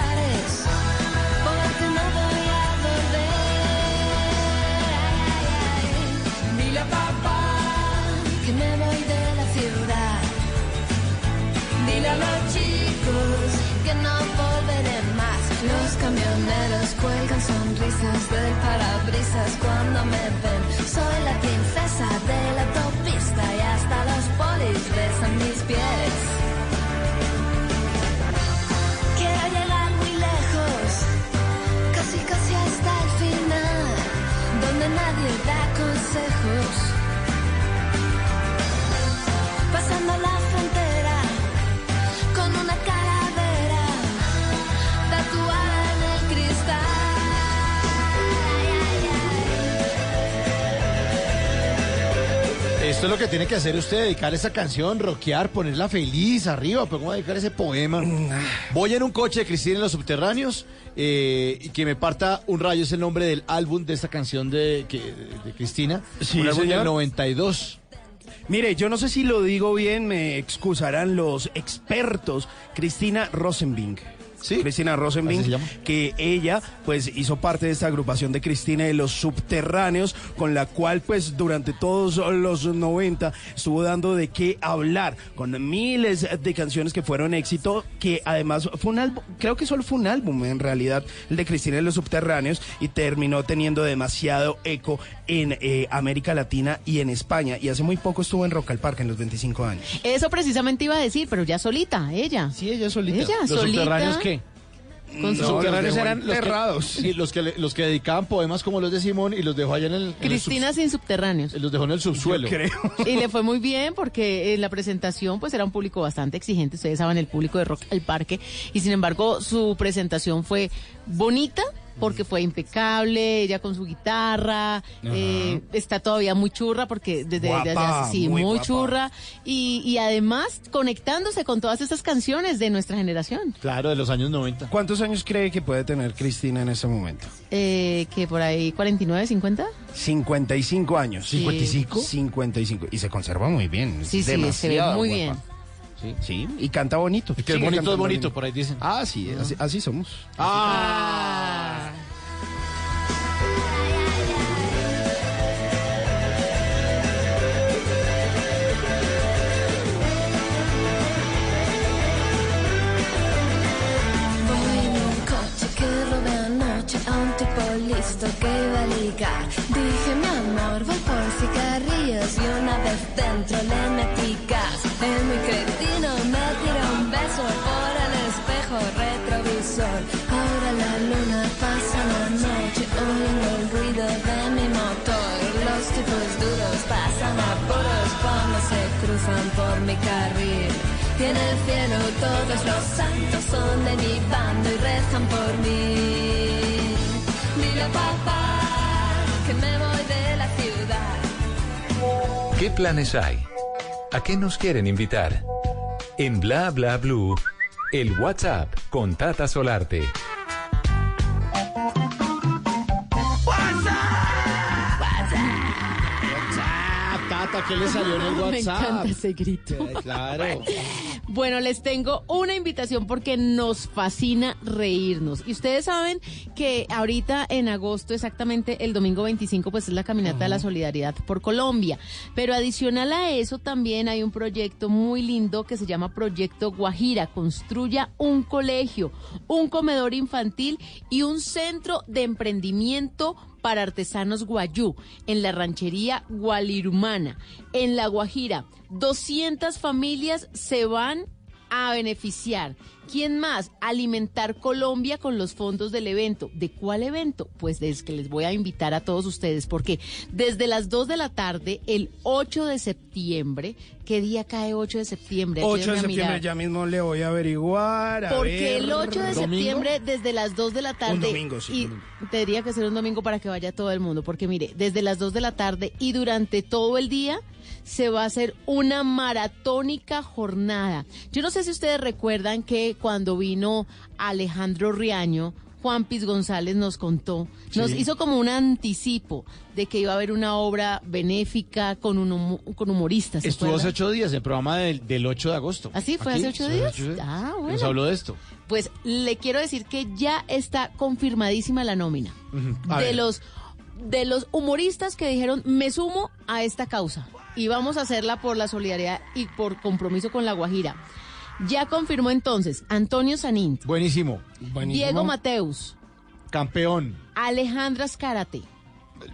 cuando me ven. Esto es lo que tiene que hacer usted, dedicarle esa canción, rockear, ponerla feliz arriba, pero ¿cómo va a dedicar ese poema? Voy en un coche de Cristina en los subterráneos eh, y que me parta un rayo es el nombre del álbum de esta canción de, que- de Cristina. Sí, un álbum del 92. Mire, yo no sé si lo digo bien, me excusarán los expertos. Cristina Rosenbing. Cristina Rosenbing, que ella pues hizo parte de esta agrupación de Cristina y los Subterráneos, con la cual pues durante todos los 90 estuvo dando de qué hablar, con miles de canciones que fueron éxito, que además fue un álbum, creo que solo fue un álbum en realidad, el de Cristina y los Subterráneos, y terminó teniendo demasiado eco en eh, América Latina y en España, y hace muy poco estuvo en Rock al Parque en los 25 años. Eso precisamente iba a decir, pero ya solita, ella. Sí, ella solita. Ella, ¿Los solita. subterráneos qué? Con los dejó eran los que, sí, los, que, le- los que dedicaban poemas como los de Simón y los dejó allá en el, en el Cristina sin subterráneos. sub- los dejó en el subsuelo. Y le fue muy bien porque en la presentación pues era un público bastante exigente, ustedes saben el público de Rock al Parque y sin embargo su presentación fue bonita porque fue impecable, ella con su guitarra, eh, está todavía muy churra porque desde, desde Guapa, hace- sí, muy churra y, y además conectándose con todas estas canciones de nuestra generación, Claro, de los años 90. ¿Cuántos años cree que puede tener Cristina en este momento? eh, que por ahí 49, 50. 55 años. Sí. ¿55? 55. Y se conserva muy bien. Sí, sí, se ve muy guapa. bien. Sí, sí, y canta bonito. Y que es Sigue bonito es bonito, lindo. por ahí dicen. Ah, sí, así, así somos. Ah. Voy en un coche que robé anoche a un tipo listo que iba a ligar. Todos los santos son de mi bando y rezan por mí. Dile a papá que me voy de la ciudad. ¿Qué planes hay? ¿A qué nos quieren invitar? En Bla Bla Blue, el WhatsApp con Tata Solarte. Tata, ¿qué le salió en el Me WhatsApp? encanta ese grito. Claro. Bueno, les tengo una invitación porque nos fascina reírnos. Y ustedes saben que ahorita en agosto, exactamente el domingo 25, pues es la caminata de la solidaridad por Colombia. Pero adicional a eso también hay un proyecto muy lindo que se llama Proyecto Guajira. Construya un colegio, un comedor infantil y un centro de emprendimiento para artesanos guayú en la ranchería Gualirumana, en La Guajira. 200 familias se van a beneficiar. ¿Quién más? Alimentar Colombia con los fondos del evento. ¿De cuál evento? Pues es que les voy a invitar a todos ustedes porque desde las 2 de la tarde, el 8 de septiembre, ¿qué día cae 8 de septiembre? 8 de Ayúdenme septiembre, ya mismo le voy a averiguar. a Porque ver. el 8 de septiembre, desde las 2 de la tarde. domingo, sí, Y un tendría que ser un domingo para que vaya todo el mundo. Porque mire, desde las 2 de la tarde y durante todo el día se va a hacer una maratónica jornada. Yo no sé si ustedes recuerdan que cuando vino Alejandro Riaño. Juan Piz González nos contó, nos Sí. hizo como un anticipo de que iba a haber una obra benéfica con, un humo- con humoristas. ¿se Estuvo hace ocho días, el programa del, del 8 de agosto. ¿Ah, sí? ¿Fue Aquí, hace ocho días? Ah, Nos bueno. habló de esto. Pues le quiero decir que ya está confirmadísima la nómina de ver. los de los humoristas que dijeron me sumo a esta causa y vamos a hacerla por la solidaridad y por compromiso con la Guajira. Ya confirmó entonces Antonio Sanín, Buenísimo. Diego Mateus, Campeón. Alejandra Escárate,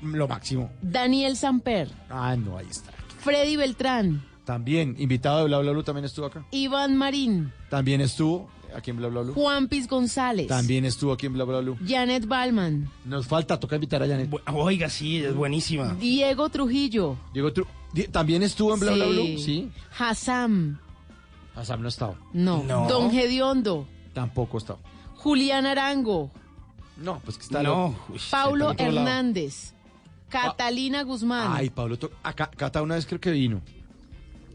Lo máximo. Daniel Samper, Ah, no, ahí está. Freddy Beltrán, También, invitado de Bla Bla Blue también estuvo acá. Iván Marín, También estuvo aquí en Bla Bla Blue. Juan Piz González, También estuvo aquí en Bla Bla Blue. Janet Balman, Nos falta, toca invitar a Janet. Oiga, sí, es buenísima. Diego Trujillo, Llegó Tru- También estuvo en Bla Bla Sí. Blue. Sí. Hassam, Ah, Sam no estaba. no, No. Don Gediondo, Tampoco estaba. Julián Arango, No, pues que está No, uy, Paulo lado. Hernández, Catalina Guzmán, Ay, Pablo, acá, Cata una vez creo que vino.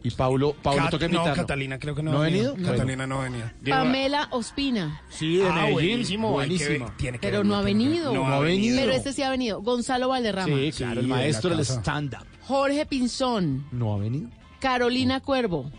Y Paulo, Paulo Cat- toca no, invitarlo. Catalina creo que no, ¿No ha venido? Catalina no ha venido. Pamela Ospina, Sí, de Ah, Medellín. buenísimo, ver- Buenísima. tiene que pero no ha venido. verlo. No ha venido. Pero este sí ha venido. Gonzalo Valderrama, Sí, claro, el Sí, maestro del stand-up. Jorge Pinzón, No ha venido. Carolina Cuervo,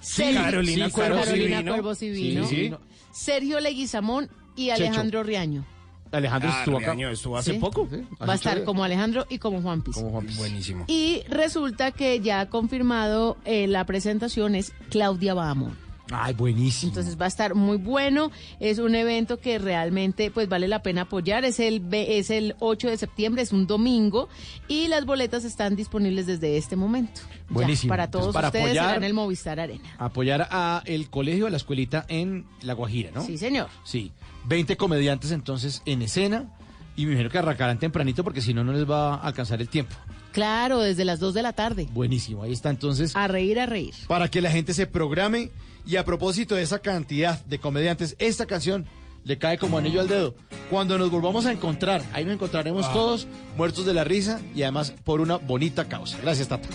Sergio- Carolina sí, Cuervo Carolina Civino. Cuervo Civino, Sí, sí. Sergio Leguizamón y Alejandro Riaño. Alejandro Ah, estuvo acá. Riaño estuvo hace Sí. poco. Va a estar como Alejandro y como Juan Piz. Buenísimo. Y resulta que ya ha confirmado eh, la presentación es Claudia Bahamón. Ay, buenísimo. Entonces va a estar muy bueno. Es un evento que realmente pues vale la pena apoyar. Es el ve- es el 8 de septiembre, es un domingo y las boletas están disponibles desde este momento. Ya, Buenísimo. para todos Entonces, para ustedes apoyar- será en el Movistar Arena. Apoyar a el colegio, a la escuelita en La Guajira, ¿no? Sí, señor. Sí. 20 comediantes entonces en escena. Y me imagino que arrancarán tempranito porque si no, no les va a alcanzar el tiempo. Claro, desde las 2 de la tarde. Buenísimo. Ahí está entonces. A reír, a reír. Para que la gente se programe. Y a propósito de esa cantidad de comediantes, esta canción le cae como anillo al dedo. Cuando nos volvamos a encontrar, ahí nos encontraremos Ah. todos muertos de la risa y además por una bonita causa. Gracias, Tata.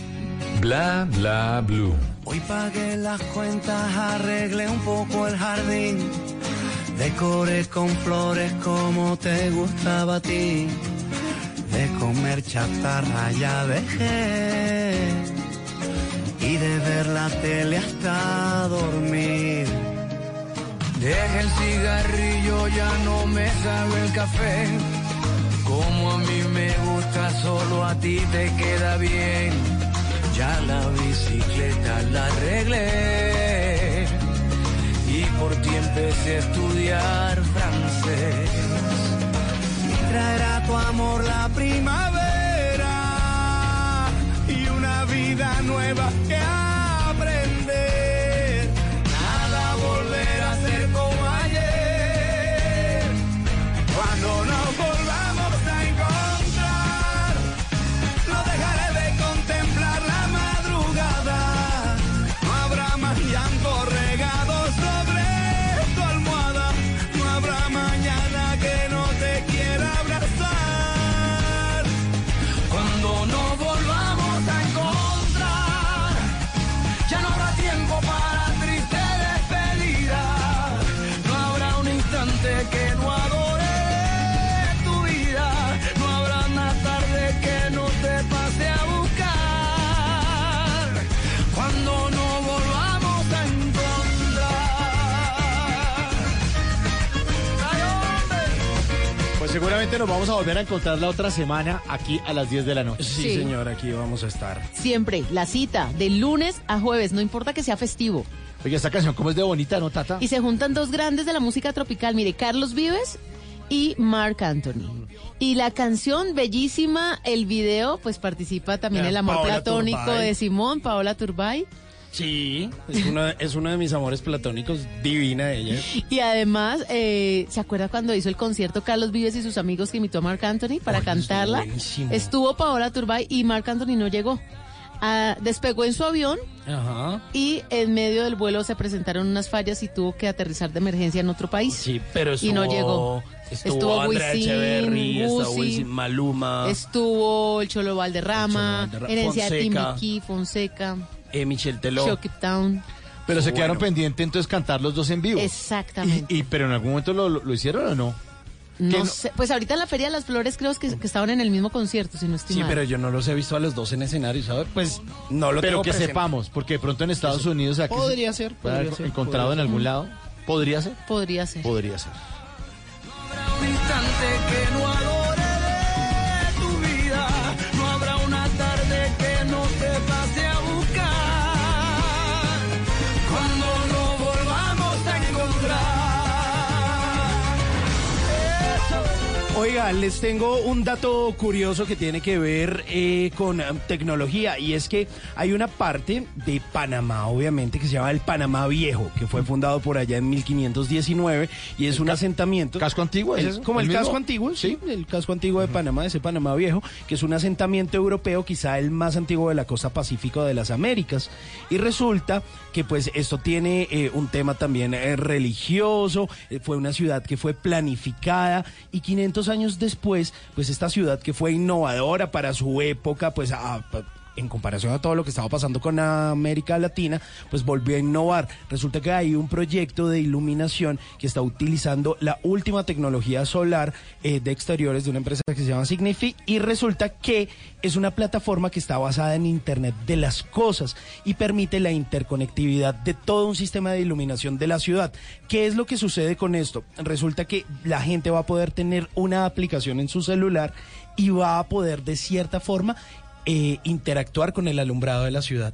Bla bla blue. Hoy pagué las cuentas, arreglé un poco el jardín, decoré con flores como te gustaba a ti, de comer chatarra ya dejé y de ver la tele hasta dormir. Dejé el cigarrillo, ya no me sabe el café, como a mí me gusta, solo a ti te queda bien. Ya la bicicleta la arreglé por ti empecé a estudiar francés. Y traerá tu amor la primavera y una vida nueva que aprender. Seguramente nos vamos a volver a encontrar la otra semana aquí a las 10 de la noche. Sí, Sí. señor, aquí vamos a estar. Siempre la cita de lunes a jueves, no importa que sea festivo. Oye, esta canción, ¿cómo es de bonita, no, Tata? Y se juntan dos grandes de la música tropical, mire, Carlos Vives y Mark Anthony. Y la canción bellísima, el video, pues participa también el amor Paola platónico Turbay. de Simón, Paola Turbay. Sí, es uno, es uno de mis amores platónicos, divina ella. Y además, eh, ¿se acuerda cuando hizo el concierto Carlos Vives y sus amigos que invitó a Marc Anthony para cantarla? buenísimo. Estuvo Paola Turbay y Marc Anthony no llegó. Ah, despegó en su avión Ajá. y en medio del vuelo se presentaron unas fallas y tuvo que aterrizar de emergencia en otro país. Sí, pero y no llegó. Estuvo, Andrea Wisin, Echeverry, estuvo Wisin, Maluma, Estuvo el Cholo Valderrama, Herencia de Fonseca. Timbiquí, Fonseca, eh, Michelle Teló. Shock It Town. Pero se Bueno. quedaron pendientes entonces cantar los dos en vivo. Exactamente. Y, y- pero en algún momento lo, lo- lo hicieron o no? No, no- sé, pues ahorita en la Feria de las Flores creo que, que estaban en el mismo concierto, si no estoy Sí, mal. pero yo no los he visto a los dos en escenario, ¿sabes? Pues no lo Pero tengo que presente. sepamos, porque de pronto en Estados Unidos... aquí Podría se- ser, puede haber podría ser, encontrado podría en algún ser. lado. ¿Podría ser? Podría ser. Podría ser. un instante Oiga, les tengo un dato curioso que tiene que ver eh, con eh, tecnología y es que hay una parte de Panamá, obviamente, que se llama el Panamá Viejo, que fue fundado por allá en 1519 y es un asentamiento. ¿Casco antiguo es como el, casco antiguo, sí, el casco antiguo de Panamá, ese Panamá Viejo, que es un asentamiento europeo, quizá el más antiguo de la costa pacífico de las Américas. Y resulta que pues esto tiene eh, un tema también eh, religioso, fue una ciudad que fue planificada y 500 años después, pues esta ciudad que fue innovadora para su época, pues a- a- en comparación a todo lo que estaba pasando con América Latina, pues volvió a innovar. Resulta que hay un proyecto de iluminación que está utilizando la última tecnología solar eh, de exteriores de una empresa que se llama Signify y resulta que es una plataforma que está basada en Internet de las cosas y permite la interconectividad de todo un sistema de iluminación de la ciudad. ¿Qué es lo que sucede con esto? Resulta que la gente va a poder tener una aplicación en su celular y va a poder de cierta forma eh, interactuar con el alumbrado de la ciudad.